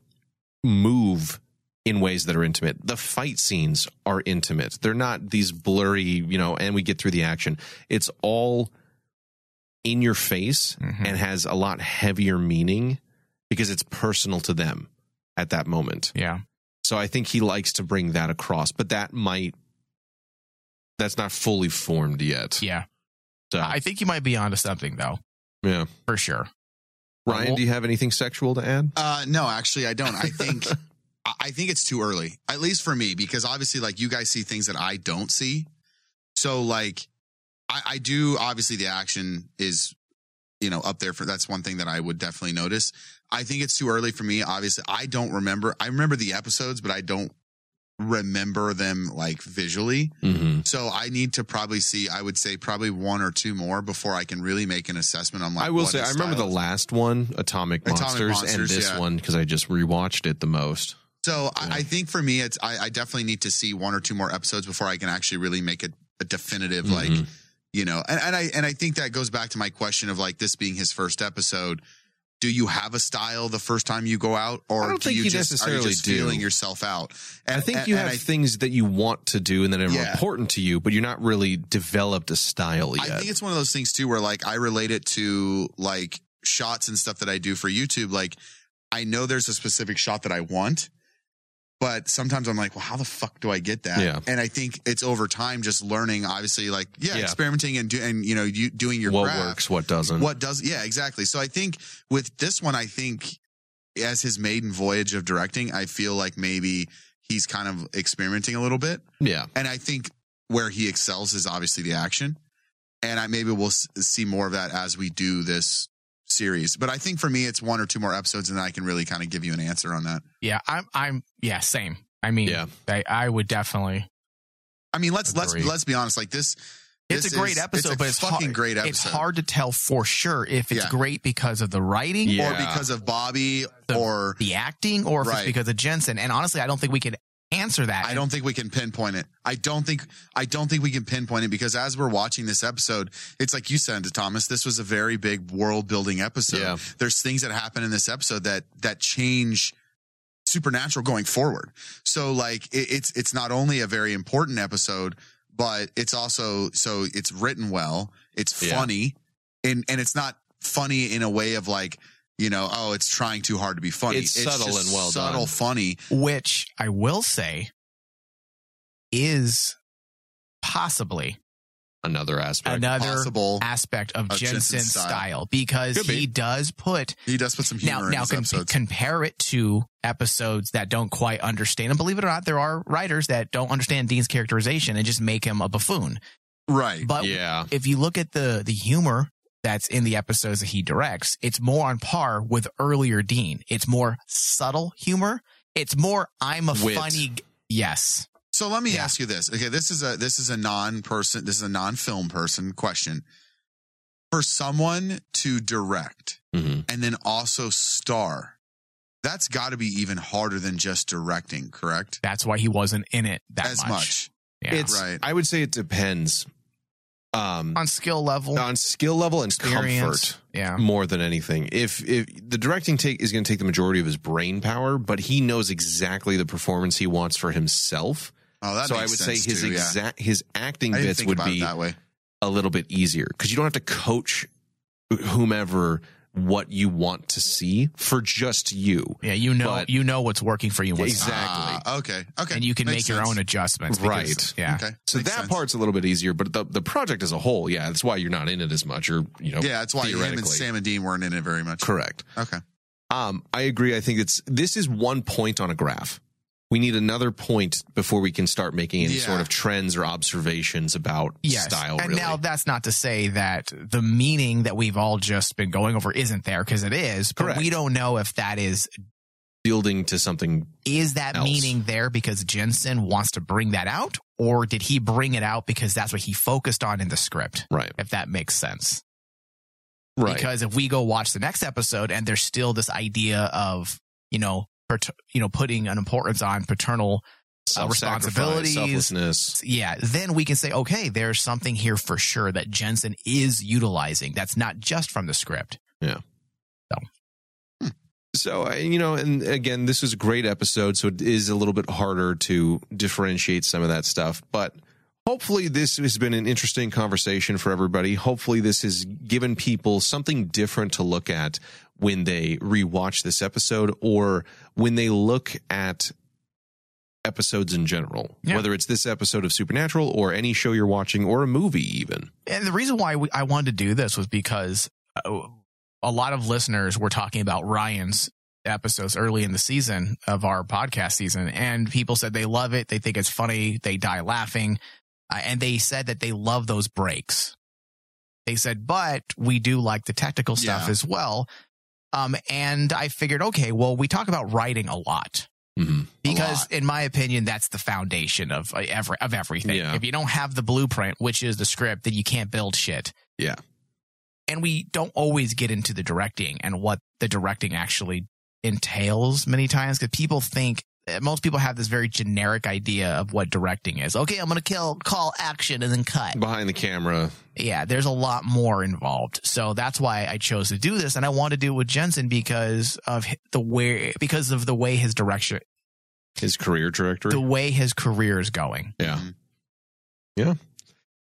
move in ways that are intimate. The fight scenes are intimate. They're not these blurry, you know, and we get through the action. It's all in your face Mhm. and has a lot heavier meaning because it's personal to them at that moment. Yeah. So I think he likes to bring that across, but that might that's not fully formed yet. Yeah. So, I think you might be onto something though, yeah. for sure. Ryan, well- do you have anything sexual to add? Uh, no, actually, I don't. I think <laughs> I- I think it's too early, at least for me, because obviously, like you guys see things that I don't see. So, like, I, I do. Obviously, the action is, you know, up there for. That's one thing that I would definitely notice. I think it's too early for me. Obviously, I don't remember. I remember the episodes, but I don't remember them like visually. Mm-hmm. So I need to probably see. I would say probably one or two more before I can really make an assessment on like. I will say, I remember the last one, Atomic, Atomic Monsters, and this yeah. one because I just rewatched it the most. So Yeah. I, I think for me, it's I, I definitely need to see one or two more episodes before I can actually really make it a definitive, like Mhm. you know. And, and I and I think that goes back to my question of like this being his first episode. Do you have a style the first time you go out, or I don't do think you you just are you just do. feeling yourself out? And I think and- you have I, things that you want to do and that are Yeah. important to you, but you're not really developed a style yet. I think it's one of those things too, where like I relate it to like shots and stuff that I do for YouTube. Like I know there's a specific shot that I want, but sometimes I'm like, well, how the fuck do I get that? Yeah. And I think it's over time just learning, obviously, like yeah, Yeah. experimenting and do, and you know, you doing your what craft. works, what doesn't. What does yeah, exactly. So I think with this one, I think as his maiden voyage of directing, I feel like maybe he's kind of experimenting a little bit. Yeah. And I think where he excels is obviously the action. And I maybe we'll see more of that as we do this series. But I think for me, it's one or two more episodes, and then I can really kind of give you an answer on that. Yeah. I'm, I'm, yeah, same. I mean, Yeah. I, I would definitely. I mean, let's Agree. let's let's be honest. Like this, It's this a great is- episode, it's a but it's fucking hard, great episode. It's hard to tell for sure if it's Yeah. great because of the writing Yeah. or because of Bobby, The- or the acting or if Right. it's because of Jensen. And honestly, I don't think we can answer that. I don't think we can pinpoint it. I don't think I don't think we can pinpoint it because as we're watching this episode, it's like you said, to Thomas. This was a very big world building episode. Yeah. There's things that happen in this episode that that change supernatural going forward. So like it, it's it's not only a very important episode, but it's also so it's written well. It's Yeah. funny, and and it's not funny in a way of like. You know, oh, it's trying too hard to be funny. It's subtle just and well done. subtle, done. funny. which I will say is possibly another aspect. another Possible aspect of of Jensen's Jensen's style. style. because Could be. he does put he does put some now humor in now his com- episodes. compare it to episodes that don't quite understand and believe it or not there are writers that don't understand Dean's characterization and just make him a buffoon right. but yeah. if you look at the the humor that's in the episodes that he directs, it's more on par with earlier Dean. It's more subtle humor. It's more I'm a Wit. funny g- yes. So let me Yeah. ask you this. Okay, this is a this is a non person. This is a non film person question. For someone to direct hmm and then also star, that's got to be even harder than just directing. Correct? That's why he wasn't in it that As much. much. Yeah. It's. Right. I would say it depends. Um, on skill level, on skill level and experience. comfort Yeah. more than anything. If if the directing take is going to take the majority of his brain power, but he knows exactly the performance he wants for himself. Oh, that so I makes would say sense his too, yeah. exact his acting bits would be that way. a little bit easier because you don't have to coach whomever what you want to see for just you. Yeah, you know But- you know what's working for you what's Exactly. not. Ah, okay. Okay. And you can Makes make your own adjustments. because- Right. Yeah. Okay. So Makes that sense. part's a little bit easier, but the the project as a whole, yeah, that's why you're not in it as much, or you know, Yeah, that's why him and theoretically. Sam and Dean weren't in it very much. correct. Okay. Um, I agree. I think it's this is one point on a graph. We need another point before we can start making any Yeah. sort of trends or observations about Yes. style. and really, now that's not to say that the meaning that we've all just been going over isn't there because it is, but Correct. we don't know if that is yielding to something. is that else. meaning there because Jensen wants to bring that out or did he bring it out because that's what he focused on in the script? Right. If that makes sense. Right. Because if we go watch the next episode and there's still this idea of, you know, you know, putting an importance on paternal Self-sacrifice, responsibilities. selflessness. yeah, then we can say, okay, there's something here for sure that Jensen is utilizing. That's not just from the script. Yeah. So uh, you know, and again, this was a great episode, so it is a little bit harder to differentiate some of that stuff, but. Hopefully, this has been an interesting conversation for everybody. Hopefully, this has given people something different to look at when they rewatch this episode or when they look at episodes in general, Yeah. whether it's this episode of Supernatural or any show you're watching or a movie, even. And the reason why we, I wanted to do this was because uh, a lot of listeners were talking about Ryan's episodes early in the season of our podcast season, and people said they love it, they think it's funny, they die laughing, uh, and they said that they love those breaks. They said, but we do like the technical stuff Yeah. as well. Um, and I figured, okay, well, we talk about writing a lot Mm-hmm. because lot. in my opinion that's the foundation of uh, every of everything Yeah. if you don't have the blueprint which is the script then you can't build shit Yeah. and we don't always get into the directing and what the directing actually entails many times because people think most people have this very generic idea of what directing is okay i'm gonna kill call action and then cut Behind the camera, yeah, there's a lot more involved. So that's why I chose to do this. And I want to do it with Jensen because of the way, because of the way his direction, his career trajectory. the way his career is going. Yeah. Mhm. Yeah.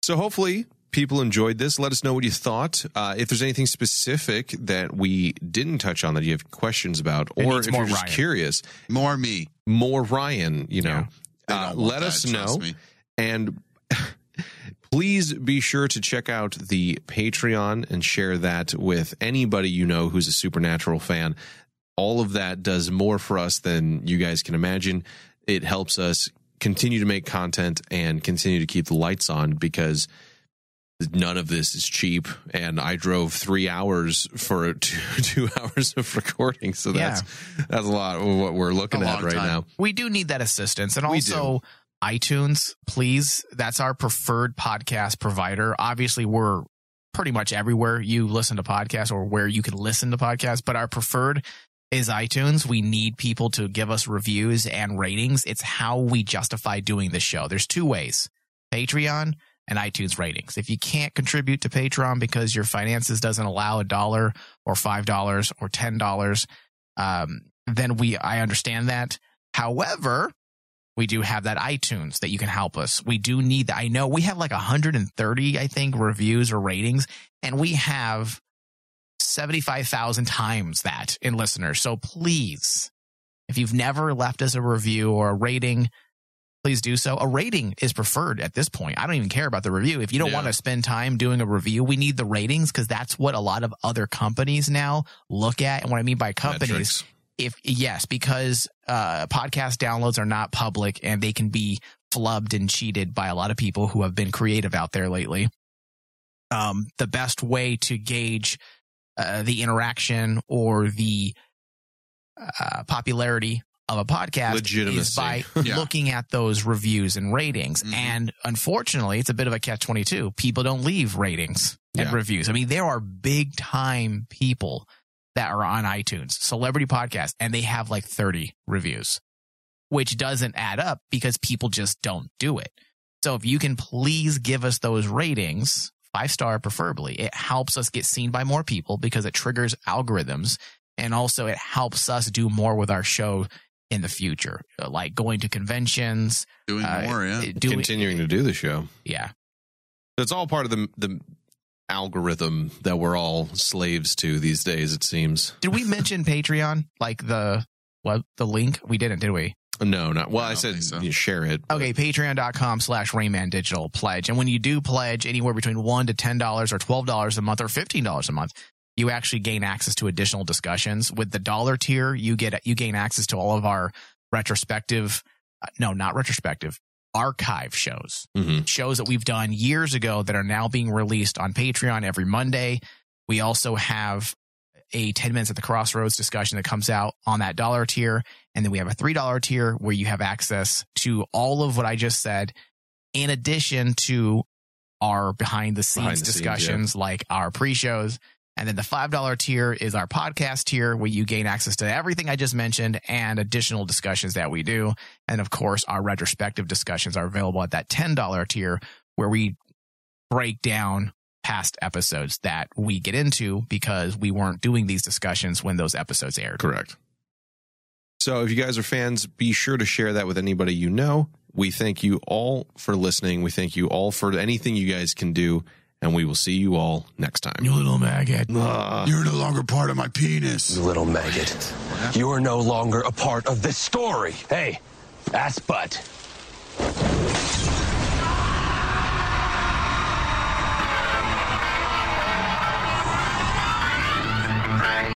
So hopefully people enjoyed this. Let us know what you thought. Uh, if there's anything specific that we didn't touch on that you have questions about, or if you're just Ryan. curious, More me. More Ryan, you know, They uh, let that, us know. me. And <laughs> please be sure to check out the Patreon and share that with anybody you know who's a Supernatural fan. All of that does more for us than you guys can imagine. It helps us continue to make content and continue to keep the lights on because none of this is cheap. And I drove three hours for <laughs> two, two hours of recording. So that's, that's a lot of what we're looking at right time. now. We do need that assistance. And We also, iTunes, please. That's our preferred podcast provider. Obviously, we're pretty much everywhere you listen to podcasts or where you can listen to podcasts, but our preferred is iTunes. We need people to give us reviews and ratings. It's how we justify doing this show. There's two ways Patreon and iTunes ratings. If you can't contribute to Patreon because your finances doesn't allow a dollar or five dollars or ten dollars, um, then we I understand that. However, we do have that iTunes that you can help us. We do need that. I know we have like 130, I think, reviews or ratings, and we have 75,000 times that in listeners. So please, if you've never left us a review or a rating, please do so. A rating is preferred at this point. I don't even care about the review. If you don't Yeah. want to spend time doing a review, we need the ratings because that's what a lot of other companies now look at. And what I mean by companies, Metrics. if yes, because uh, podcast downloads are not public and they can be flubbed and cheated by a lot of people who have been creative out there lately. Um, the best way to gauge uh, the interaction or the uh, popularity of a podcast is by <laughs> Yeah. looking at those reviews and ratings. Mhm. And unfortunately, it's a bit of a catch 22. People don't leave ratings and Yeah. reviews. I mean, there are big time people that are on iTunes, celebrity podcasts, and they have like 30 reviews, which doesn't add up because people just don't do it. So if you can please give us those ratings, five star preferably, it helps us get seen by more people because it triggers algorithms. And also it helps us do more with our show in the future, uh, like going to conventions, Doing uh, more, yeah. doing, Continuing to do the show. yeah. It's all part of the the algorithm that we're all slaves to these days. It seems. Did we mention <laughs> Patreon? Like the, what, the link? We didn't, did we? No, not well. I I, said so. you share it. but- Okay, patreon.com slash Rainman Digital pledge. And when you do pledge anywhere between one to ten dollars or twelve dollars a month or fifteen dollars a month, you actually gain access to additional discussions. With the dollar tier, you get you gain access to all of our retrospective uh, no, not retrospective, archive shows. Mhm. Shows that we've done years ago that are now being released on Patreon every Monday. We also have a 10 minutes at the crossroads discussion that comes out on that dollar tier. And then we have a $3 tier where you have access to all of what I just said, in addition to our behind the scenes Behind the scenes, discussions like our pre shows. And then the $5 tier is our podcast tier where you gain access to everything I just mentioned and additional discussions that we do. And of course, our retrospective discussions are available at that $10 tier where we break down past episodes that we get into because we weren't doing these discussions when those episodes aired. Correct. So if you guys are fans, be sure to share that with anybody you know. We thank you all for listening. We thank you all for anything you guys can do, and we will see you all next time. You little maggot. Uh, You're no longer part of my penis. You little maggot. You are no longer a part of this story. Hey, ass butt.